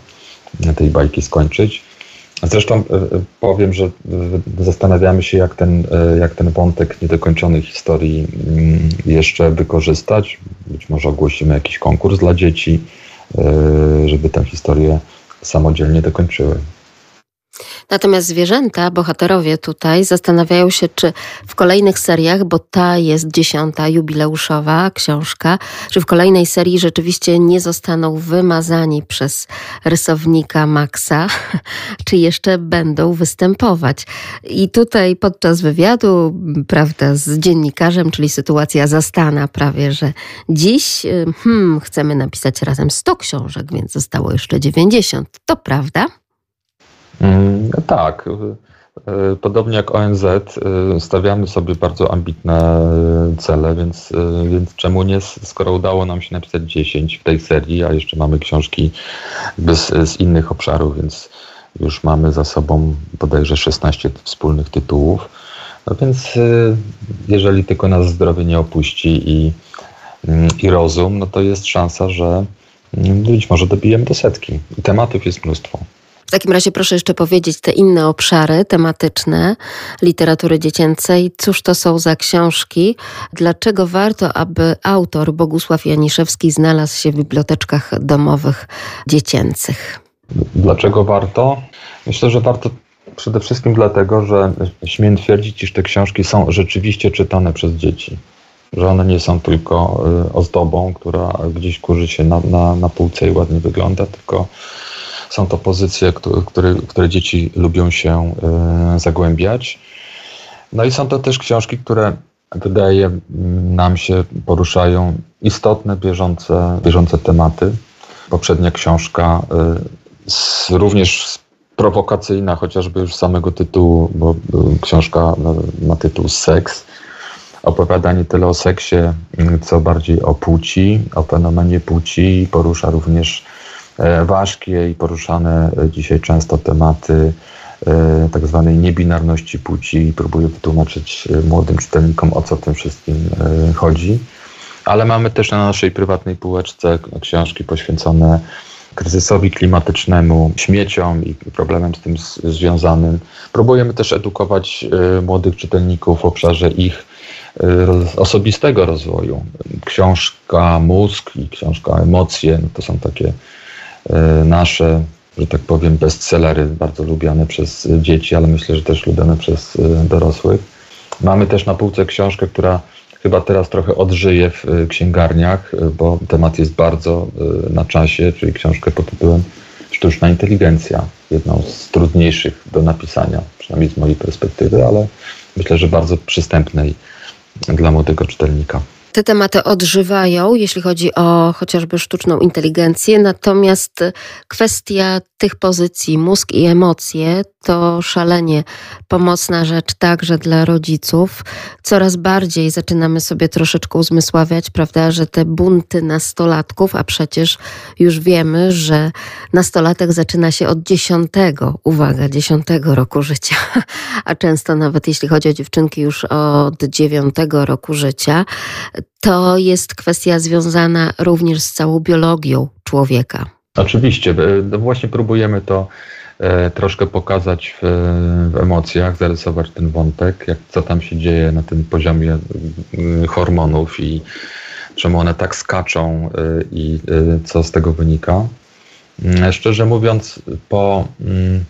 tej bajki skończyć. Zresztą powiem, że zastanawiamy się, jak ten, jak ten wątek niedokończonej historii mm, jeszcze wykorzystać. Być może ogłosimy jakiś konkurs dla dzieci, żeby tę historię samodzielnie dokończyły. Natomiast zwierzęta, bohaterowie tutaj zastanawiają się, czy w kolejnych seriach, bo ta jest dziesiąta jubileuszowa książka, czy w kolejnej serii rzeczywiście nie zostaną wymazani przez rysownika Maxa, czy jeszcze będą występować. I tutaj podczas wywiadu, prawda, z dziennikarzem, czyli sytuacja zastana prawie, że dziś hmm, chcemy napisać razem 100 książek, więc zostało jeszcze 90. To prawda? Mm, tak. E, podobnie jak ONZ, e, stawiamy sobie bardzo ambitne cele, więc, więc czemu nie, skoro udało nam się napisać 10 w tej serii, a jeszcze mamy książki z, z innych obszarów, więc już mamy za sobą bodajże 16 wspólnych tytułów. No więc jeżeli tylko nas zdrowie nie opuści i, mm, i rozum, no to jest szansa, że mm, być może dobijemy do setki. I tematów jest mnóstwo. W takim razie proszę jeszcze powiedzieć te inne obszary tematyczne literatury dziecięcej. Cóż to są za książki? Dlaczego warto, aby autor Bogusław Janiszewski znalazł się w biblioteczkach domowych dziecięcych? Dlaczego warto? Myślę, że warto przede wszystkim dlatego, że śmiem twierdzić, iż te książki są rzeczywiście czytane przez dzieci. Że one nie są tylko y, ozdobą, która gdzieś kurzy się na, na, na półce i ładnie wygląda, tylko są to pozycje, które, które dzieci lubią się e, zagłębiać. No i są to też książki, które wydaje nam się poruszają istotne, bieżące, bieżące tematy. Poprzednia książka e, również prowokacyjna, chociażby już z samego tytułu, bo książka ma tytuł Seks. Opowiada nie tyle o seksie, co bardziej o płci, o fenomenie płci. Porusza również ważkie i poruszane dzisiaj często tematy e, tak zwanej niebinarności płci i próbuję wytłumaczyć e, młodym czytelnikom, o co tym wszystkim chodzi. Ale mamy też na naszej prywatnej półeczce książki poświęcone kryzysowi klimatycznemu, śmieciom i problemem z tym związanym. Próbujemy też edukować młodych czytelników w obszarze ich osobistego rozwoju. Książka Mózg i książka Emocje no to są takie E, nasze, że tak powiem, bestsellery, bardzo lubiane przez dzieci, ale myślę, że też lubiane przez e, dorosłych. Mamy też na półce książkę, która chyba teraz trochę odżyje w e, księgarniach, bo temat jest bardzo na czasie, czyli książkę pod tytułem Sztuczna inteligencja. Jedną z trudniejszych do napisania, przynajmniej z mojej perspektywy, ale myślę, że bardzo przystępnej dla młodego czytelnika. Te tematy odżywają, jeśli chodzi o chociażby sztuczną inteligencję, natomiast kwestia tych pozycji, mózg i emocje, to szalenie pomocna rzecz także dla rodziców. Coraz bardziej zaczynamy sobie troszeczkę uzmysławiać, prawda, że te bunty nastolatków, a przecież już wiemy, że nastolatek zaczyna się od dziesiątego, uwaga, dziesiątego roku życia, a często nawet jeśli chodzi o dziewczynki już od dziewiątego roku życia, to jest kwestia związana również z całą biologią człowieka. Oczywiście, no właśnie próbujemy to e, troszkę pokazać w, w, emocjach, zarysować ten wątek, jak, co tam się dzieje na tym poziomie hormonów i czemu one tak skaczą e, i e, co z tego wynika. Mm, szczerze mówiąc, po mm,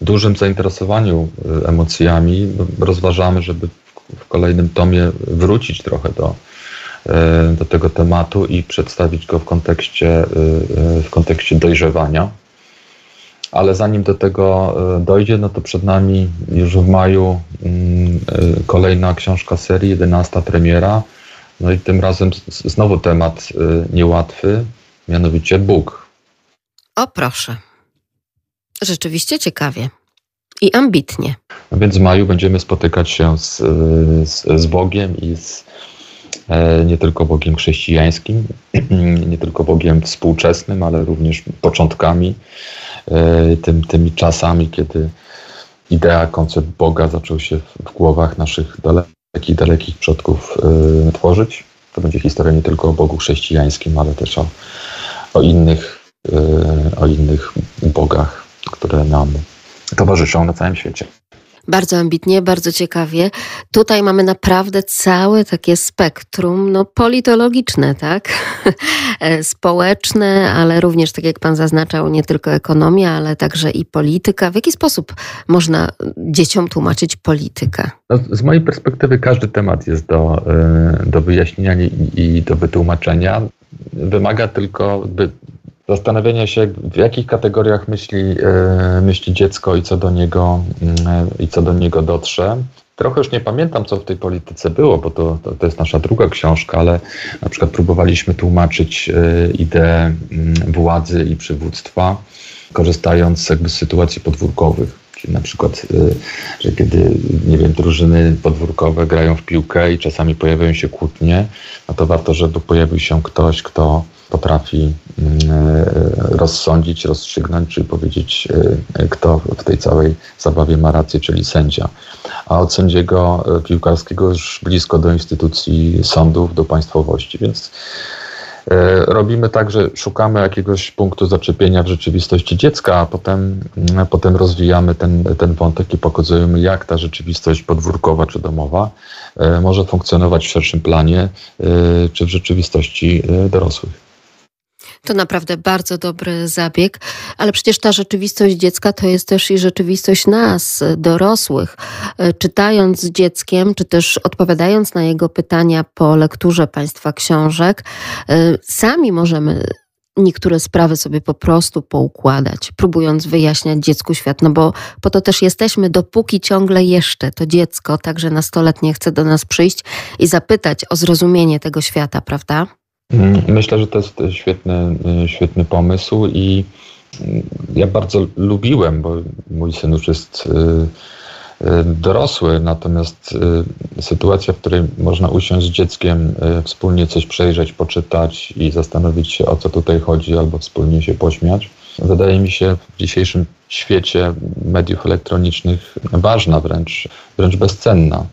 dużym zainteresowaniu emocjami rozważamy, żeby w kolejnym tomie wrócić trochę do, E, do tego tematu i przedstawić go w kontekście, e, e, w kontekście dojrzewania. Ale zanim do tego dojdzie, no to przed nami już w maju mm, kolejna książka serii, 11 premiera. No i tym razem znowu temat niełatwy, mianowicie Bóg. O proszę. Rzeczywiście ciekawie i ambitnie. No więc w maju będziemy spotykać się z, z, z Bogiem i z E, nie tylko Bogiem chrześcijańskim, nie tylko Bogiem współczesnym, ale również początkami, e, tym, tymi czasami, kiedy idea, koncept Boga zaczął się w głowach naszych dalekich, dalekich przodków e, tworzyć. To będzie historia nie tylko o Bogu chrześcijańskim, ale też o, o innych, o innych bogach, które nam towarzyszą na całym świecie. Bardzo ambitnie, bardzo ciekawie. Tutaj mamy naprawdę całe takie spektrum, no politologiczne, tak? Społeczne, ale również, tak jak pan zaznaczał, nie tylko ekonomia, ale także i polityka. W jaki sposób można dzieciom tłumaczyć politykę? No, z mojej perspektywy każdy temat jest do, e, do wyjaśnienia i do wytłumaczenia. Wymaga tylko zastanowienia się, w jakich kategoriach myśli, e, myśli dziecko i co do niego, mm, i co do niego dotrze. Trochę już nie pamiętam, co w tej polityce było, bo to, to, to jest nasza druga książka, ale na przykład próbowaliśmy tłumaczyć e, ideę mm, władzy i przywództwa, korzystając jakby z sytuacji podwórkowych. Czyli na przykład, e, że kiedy, nie wiem, drużyny podwórkowe grają w piłkę i czasami pojawiają się kłótnie, no to warto, żeby pojawił się ktoś, kto potrafi mm, e, rozsądzić, rozstrzygnąć, czy powiedzieć, e, kto w tej całej zabawie ma rację, czyli sędzia. A od sędziego e, piłkarskiego już blisko do instytucji sądów, do państwowości. Więc robimy tak, że szukamy jakiegoś punktu zaczepienia w rzeczywistości dziecka, a potem, mm, potem rozwijamy ten, ten wątek i pokazujemy, jak ta rzeczywistość podwórkowa czy domowa może funkcjonować w szerszym planie czy w rzeczywistości dorosłych. To naprawdę bardzo dobry zabieg, ale przecież ta rzeczywistość dziecka to jest też i rzeczywistość nas, dorosłych. E, czytając z dzieckiem, czy też odpowiadając na jego pytania po lekturze Państwa książek, e, sami możemy niektóre sprawy sobie po prostu poukładać, próbując wyjaśniać dziecku świat, no bo po to też jesteśmy, dopóki ciągle jeszcze to dziecko, także nastoletnie, chce do nas przyjść i zapytać o zrozumienie tego świata, prawda? Myślę, że to jest świetny, y, świetny pomysł i ja bardzo lubiłem, bo mój syn już jest y, y, dorosły, natomiast sytuacja, w której można usiąść z dzieckiem, wspólnie coś przejrzeć, poczytać i zastanowić się, o co tutaj chodzi, albo wspólnie się pośmiać, wydaje mi się w dzisiejszym świecie mediów elektronicznych ważna, wręcz, wręcz bezcenna.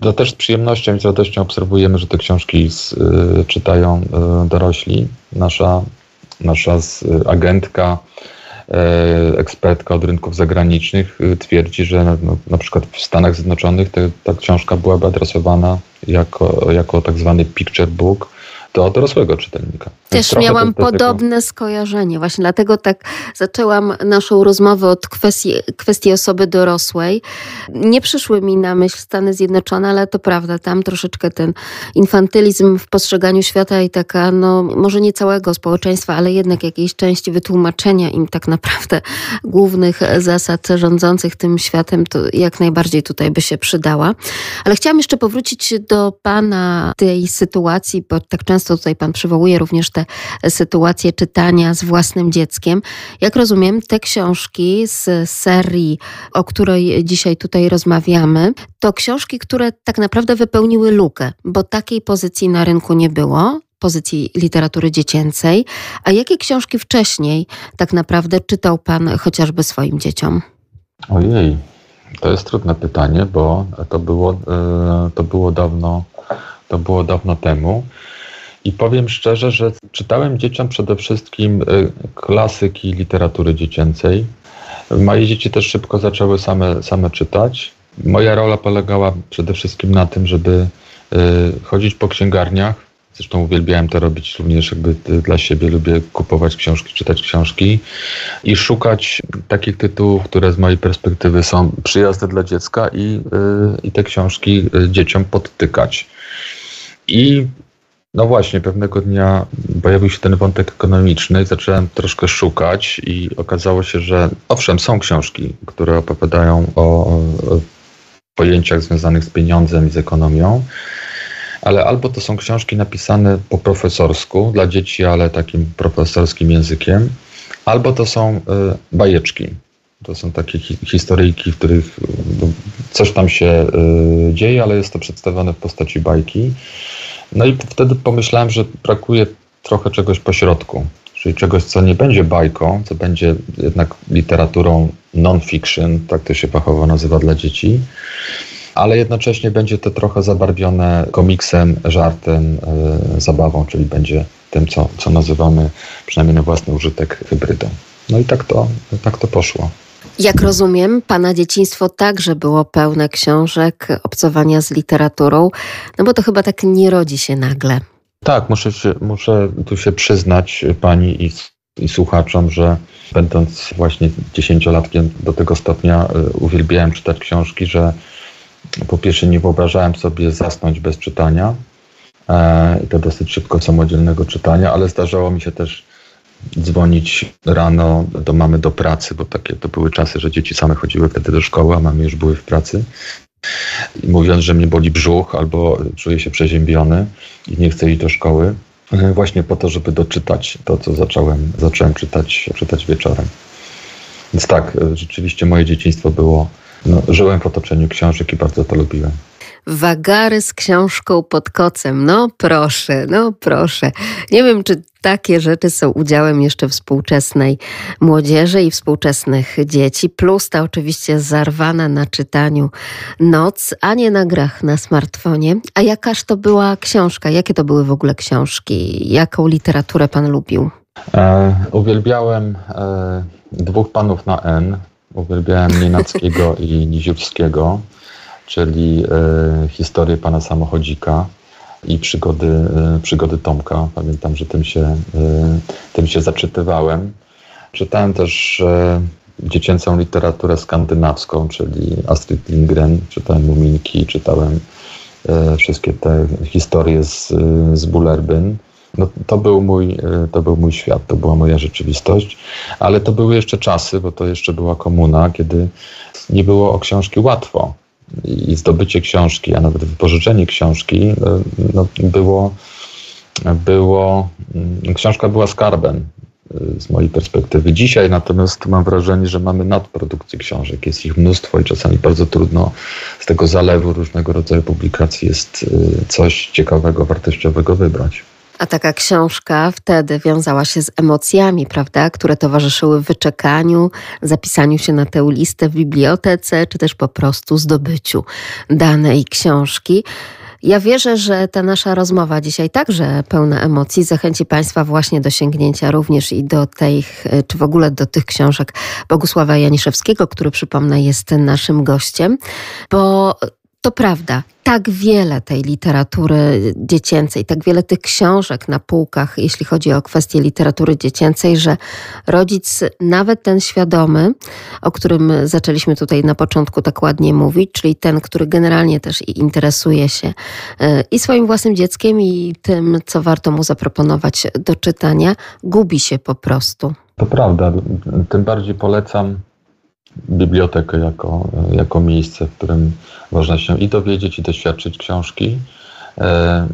To też z przyjemnością i z radością obserwujemy, że te książki z, y, czytają y, dorośli. Nasza, nasza z, agentka, y, ekspertka od rynków zagranicznych y, twierdzi, że na, na przykład w Stanach Zjednoczonych te, ta książka byłaby adresowana jako, jako tak zwany picture book, do dorosłego czytelnika. Też miałam podobne tego... skojarzenie. Właśnie dlatego tak zaczęłam naszą rozmowę od kwestii, kwestii osoby dorosłej. Nie przyszły mi na myśl Stany Zjednoczone, ale to prawda, tam troszeczkę ten infantylizm w postrzeganiu świata i taka, no może nie całego społeczeństwa, ale jednak jakiejś części wytłumaczenia im tak naprawdę głównych zasad rządzących tym światem, to jak najbardziej tutaj by się przydała. Ale chciałam jeszcze powrócić do Pana tej sytuacji, bo tak często często tutaj Pan przywołuje również te sytuacje czytania z własnym dzieckiem. Jak rozumiem, te książki z serii, o której dzisiaj tutaj rozmawiamy, to książki, które tak naprawdę wypełniły lukę, bo takiej pozycji na rynku nie było pozycji literatury dziecięcej. A jakie książki wcześniej tak naprawdę czytał Pan chociażby swoim dzieciom? Ojej, to jest trudne pytanie, bo to było, e, to było dawno, to było dawno temu. I powiem szczerze, że czytałem dzieciom przede wszystkim e, klasyki literatury dziecięcej. Moje dzieci też szybko zaczęły same, same czytać. Moja rola polegała przede wszystkim na tym, żeby e, chodzić po księgarniach. Zresztą uwielbiałem to robić również jakby dla siebie. Lubię kupować książki, czytać książki i szukać takich tytułów, które z mojej perspektywy są przyjazne dla dziecka i, e, i te książki dzieciom podtykać. I no właśnie, pewnego dnia pojawił się ten wątek ekonomiczny, zacząłem troszkę szukać i okazało się, że owszem, są książki, które opowiadają o, pojęciach związanych z pieniądzem i z ekonomią, ale albo to są książki napisane po profesorsku dla dzieci, ale takim profesorskim językiem, albo to są y, bajeczki. To są takie hi historyjki, w których no, coś tam się y, dzieje, ale jest to przedstawione w postaci bajki. No i wtedy pomyślałem, że brakuje trochę czegoś pośrodku, czyli czegoś, co nie będzie bajką, co będzie jednak literaturą non-fiction, tak to się fachowo nazywa dla dzieci, ale jednocześnie będzie to trochę zabarwione komiksem, żartem, yy, zabawą, czyli będzie tym, co, co nazywamy przynajmniej na własny użytek hybrydą. No i tak to, tak to poszło. Jak rozumiem, pana dzieciństwo także było pełne książek, obcowania z literaturą, no bo to chyba tak nie rodzi się nagle. Tak, muszę, się, muszę tu się przyznać pani i, i słuchaczom, że będąc właśnie dziesięciolatkiem do tego stopnia y, uwielbiałem czytać książki, że po pierwsze nie wyobrażałem sobie zasnąć bez czytania e, i to dosyć szybko samodzielnego czytania, ale zdarzało mi się też dzwonić rano do mamy do pracy, bo takie to były czasy, że dzieci same chodziły wtedy do szkoły, a mamy już były w pracy. I mówiąc, że mnie boli brzuch albo czuję się przeziębiony i nie chcę iść do szkoły, właśnie po to, żeby doczytać to, co zacząłem, zacząłem czytać, czytać wieczorem. Więc tak, rzeczywiście moje dzieciństwo było, no, żyłem w otoczeniu książek i bardzo to lubiłem. Wagary z książką pod kocem. No proszę, no proszę. Nie wiem, czy takie rzeczy są udziałem jeszcze współczesnej młodzieży i współczesnych dzieci, plus ta oczywiście zarwana na czytaniu noc, a nie na grach na smartfonie. A jakaż to była książka? Jakie to były w ogóle książki? Jaką literaturę pan lubił? E, uwielbiałem e, dwóch panów na N. Uwielbiałem Nienackiego i Niziurskiego czyli e, historię pana samochodzika i przygody, e, przygody Tomka. Pamiętam, że tym się, e, tym się zaczytywałem. Czytałem też dziecięcą literaturę skandynawską, czyli Astrid Lindgren, czytałem Muminki, czytałem wszystkie te historie z, z Bullerbyn. No, to, był mój, to był mój świat, to była moja rzeczywistość, ale to były jeszcze czasy, bo to jeszcze była komuna, kiedy nie było o książki łatwo i zdobycie książki, a nawet wypożyczenie książki e, no, było, było, mm, książka była skarbem e, z mojej perspektywy. Dzisiaj natomiast mam wrażenie, że mamy nadprodukcję książek. Jest ich mnóstwo i czasami bardzo trudno z tego zalewu różnego rodzaju publikacji jest e, coś ciekawego, wartościowego wybrać. A taka książka wtedy wiązała się z emocjami, prawda, które towarzyszyły wyczekaniu, zapisaniu się na tę listę w bibliotece, czy też po prostu zdobyciu danej książki. Ja wierzę, że ta nasza rozmowa dzisiaj także pełna emocji zachęci Państwa właśnie do sięgnięcia również i do tych, czy w ogóle do tych książek Bogusława Janiszewskiego, który przypomnę jest naszym gościem, bo to prawda, tak wiele tej literatury dziecięcej, tak wiele tych książek na półkach, jeśli chodzi o kwestie literatury dziecięcej, że rodzic, nawet ten świadomy, o którym zaczęliśmy tutaj na początku tak ładnie mówić, czyli ten, który generalnie też interesuje się e, i swoim własnym dzieckiem, i tym, co warto mu zaproponować do czytania, gubi się po prostu. To prawda. Tym bardziej polecam bibliotekę jako, jako miejsce, w którym można się i dowiedzieć, i doświadczyć książki,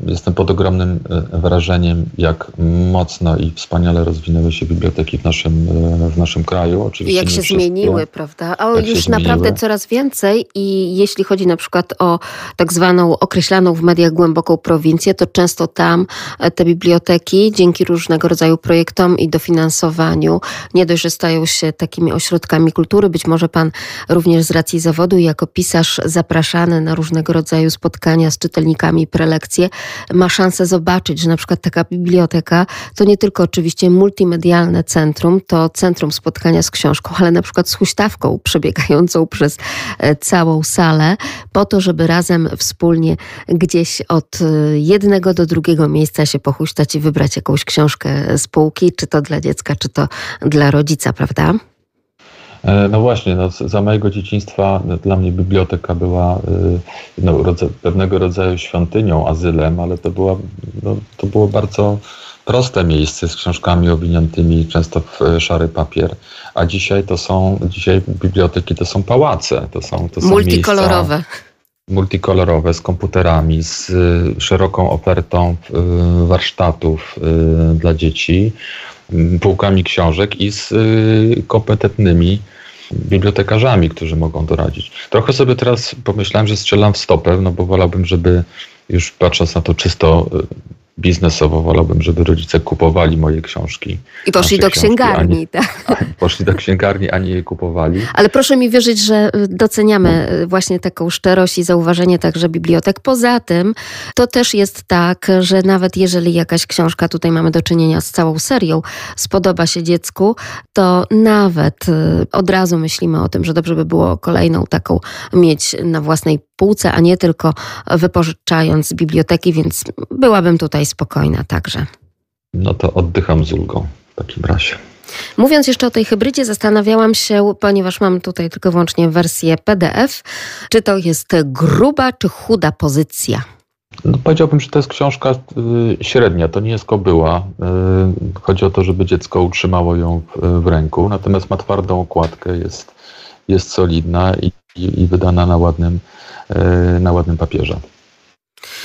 jestem pod ogromnym e, wrażeniem, jak mocno i wspaniale rozwinęły się biblioteki w naszym, e, w naszym kraju. Oczywiście jak się zmieniły, prawda? A już naprawdę coraz więcej i jeśli chodzi na przykład o tak zwaną określaną w mediach głęboką prowincję, to często tam te biblioteki dzięki różnego rodzaju projektom i dofinansowaniu nie dość, że stają się takimi ośrodkami kultury, być może pan również z racji zawodu jako pisarz zapraszany na różnego rodzaju spotkania z czytelnikami prelekcji lekcje, ma szansę zobaczyć, że na przykład taka biblioteka to nie tylko oczywiście multimedialne centrum, to centrum spotkania z książką, ale na przykład z huśtawką przebiegającą przez e, całą salę, po to, żeby razem wspólnie gdzieś od e, jednego do drugiego miejsca się pochuśtać i wybrać jakąś książkę z półki, czy to dla dziecka, czy to dla rodzica, prawda? E, no właśnie, no, za mojego dzieciństwa dla mnie biblioteka była e, no, pewnego rodzaju świątynią, azylem, ale to, była, no, to było bardzo proste miejsce z książkami owiniętymi często w e, szary papier. A dzisiaj to są, dzisiaj biblioteki to są pałace, to są, to są Multikolorowe. Miejsca, multikolorowe, z komputerami, z szeroką ofertą warsztatów dla dzieci półkami książek i z y, kompetentnymi bibliotekarzami, którzy mogą doradzić. Trochę sobie teraz pomyślałem, że strzelam w stopę, no bo wolałbym, żeby już patrząc na to czysto y, biznesowo wolałbym, żeby rodzice kupowali moje książki. I poszli do księgarni, tak. Poszli do księgarni, a nie je kupowali. Ale proszę mi wierzyć, że y, doceniamy y, właśnie taką szczerość i zauważenie także bibliotek. Poza tym, to też jest tak, że nawet jeżeli jakaś książka, tutaj mamy do czynienia z całą serią, spodoba się dziecku, to nawet y, od razu myślimy o tym, że dobrze by było kolejną taką mieć na własnej półce, a nie tylko wypożyczając z biblioteki, więc byłabym tutaj spokojna także. No to oddycham z ulgą w takim razie. Mówiąc jeszcze o tej hybrydzie, zastanawiałam się, ponieważ mam tutaj tylko wyłącznie wersję PDF, czy to jest gruba czy chuda pozycja? No, powiedziałbym, że to jest książka y, średnia, to nie jest kobyła. Y, chodzi o to, żeby dziecko utrzymało ją w, w ręku, natomiast ma twardą okładkę, jest, jest solidna i, i, i wydana na ładnym, y, na ładnym papierze.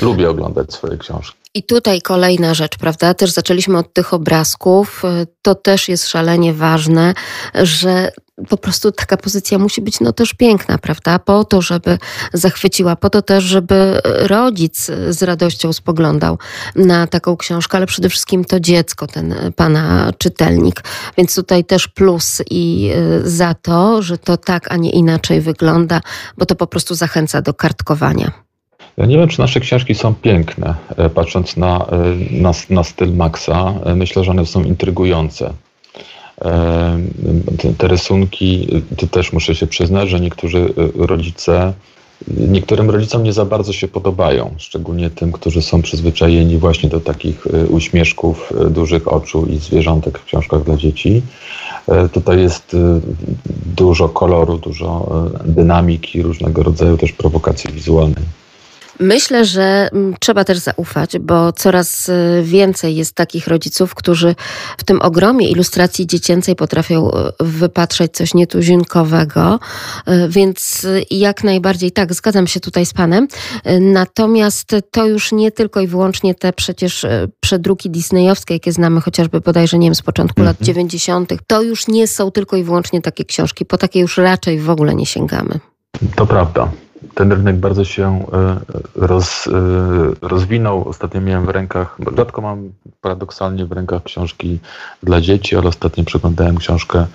Lubię oglądać swoje książki. I tutaj kolejna rzecz, prawda? Też zaczęliśmy od tych obrazków. To też jest szalenie ważne, że po prostu taka pozycja musi być no też piękna, prawda? Po to, żeby zachwyciła, po to też, żeby rodzic z radością spoglądał na taką książkę, ale przede wszystkim to dziecko, ten pana czytelnik. Więc tutaj też plus i y, za to, że to tak, a nie inaczej wygląda, bo to po prostu zachęca do kartkowania. Ja nie wiem, czy nasze książki są piękne, e, patrząc na, e, na, na styl Maxa. E, myślę, że one są intrygujące. Te, te rysunki, to też muszę się przyznać, że niektórzy rodzice, niektórym rodzicom nie za bardzo się podobają, szczególnie tym, którzy są przyzwyczajeni właśnie do takich uśmieszków, dużych oczu i zwierzątek w książkach dla dzieci. Tutaj jest dużo koloru, dużo dynamiki, różnego rodzaju też prowokacji wizualnej. Myślę, że mm, trzeba też zaufać, bo coraz y, więcej jest takich rodziców, którzy w tym ogromie ilustracji dziecięcej potrafią y, wypatrzeć coś nietuzinkowego, y, więc jak najbardziej tak, zgadzam się tutaj z Panem. Natomiast to już nie tylko i wyłącznie te przecież przedruki disneyowskie, jakie znamy chociażby bodajże, nie wiem, z początku lat 90., mhm. to już nie są tylko i wyłącznie takie książki. Po takie już raczej w ogóle nie sięgamy. To prawda ten rynek bardzo się e, roz, e, rozwinął. Ostatnio miałem w rękach, rzadko mam paradoksalnie w rękach książki dla dzieci, ale ostatnio przeglądałem książkę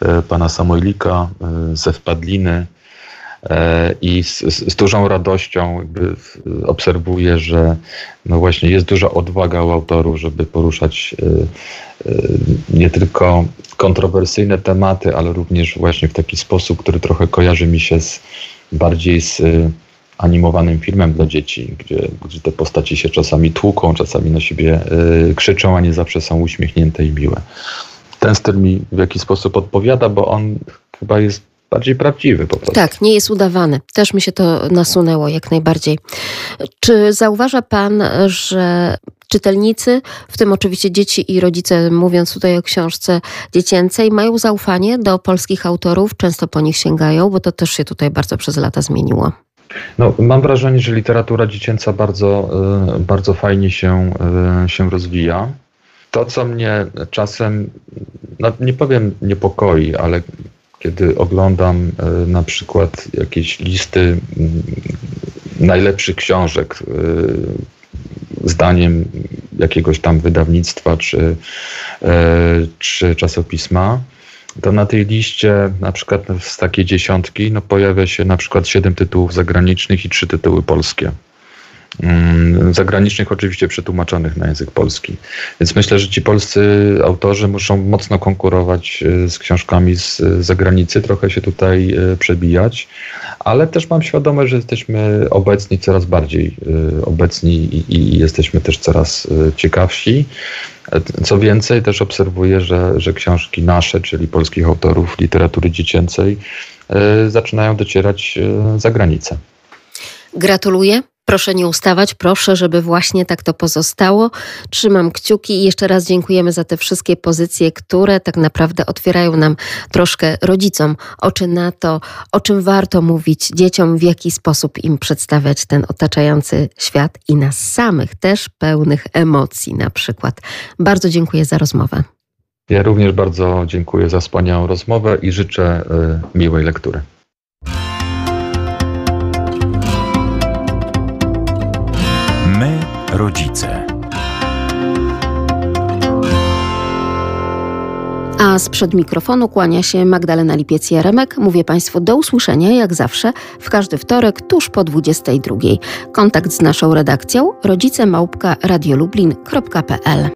e, pana Samoilika ze Wpadliny i z, z, dużą radością jakby obserwuję, że no właśnie jest duża odwaga u autorów, żeby poruszać nie tylko kontrowersyjne tematy, ale również właśnie w taki sposób, który trochę kojarzy mi się z bardziej z y, animowanym filmem dla dzieci, gdzie, gdzie te postaci się czasami tłuką, czasami na siebie y, krzyczą, a nie zawsze są uśmiechnięte i miłe. Ten styl mi w jakiś sposób odpowiada, bo on chyba jest bardziej prawdziwy po prostu. Tak, nie jest udawany. Też mi się to nasunęło jak najbardziej. Czy zauważa Pan, że czytelnicy, w tym oczywiście dzieci i rodzice, mówiąc tutaj o książce dziecięcej, mają zaufanie do polskich autorów, często po nich sięgają, bo to też się tutaj bardzo przez lata zmieniło. No, mam wrażenie, że literatura dziecięca bardzo, y, bardzo fajnie się, y, się rozwija. To, co mnie czasem, no nie powiem niepokoi, ale kiedy oglądam y, na przykład jakieś listy mm, najlepszych książek, zdaniem jakiegoś tam wydawnictwa czy, e, czy czasopisma, to na tej liście na przykład z takiej dziesiątki no pojawia się na przykład siedem tytułów zagranicznych i trzy tytuły polskie. Mm, zagranicznych oczywiście przetłumaczonych na język polski. Więc myślę, że ci polscy autorzy muszą mocno konkurować e, z książkami z zagranicy, trochę się tutaj e, przebijać, ale też mam świadomość, że jesteśmy obecni coraz bardziej e, obecni i, i jesteśmy też coraz ciekawsi. Co więcej, też obserwuję, że, że książki nasze, czyli polskich autorów literatury dziecięcej, zaczynają docierać za granicę. Gratuluję. Proszę nie ustawać, proszę, żeby właśnie tak to pozostało. Trzymam kciuki i jeszcze raz dziękujemy za te wszystkie pozycje, które tak naprawdę otwierają nam troszkę rodzicom oczy na to, o czym warto mówić dzieciom, w jaki sposób im przedstawiać ten otaczający świat i nas samych też pełnych emocji na przykład. Bardzo dziękuję za rozmowę. Ja również bardzo dziękuję za wspaniałą rozmowę i życzę y, miłej lektury. Rodzice. A sprzed mikrofonu kłania się Magdalena Lipiec-Jaremek. Mówię Państwu do usłyszenia, jak zawsze, w każdy wtorek tuż po 22. Kontakt z naszą redakcją rodzicemałpka.radiolublin.pl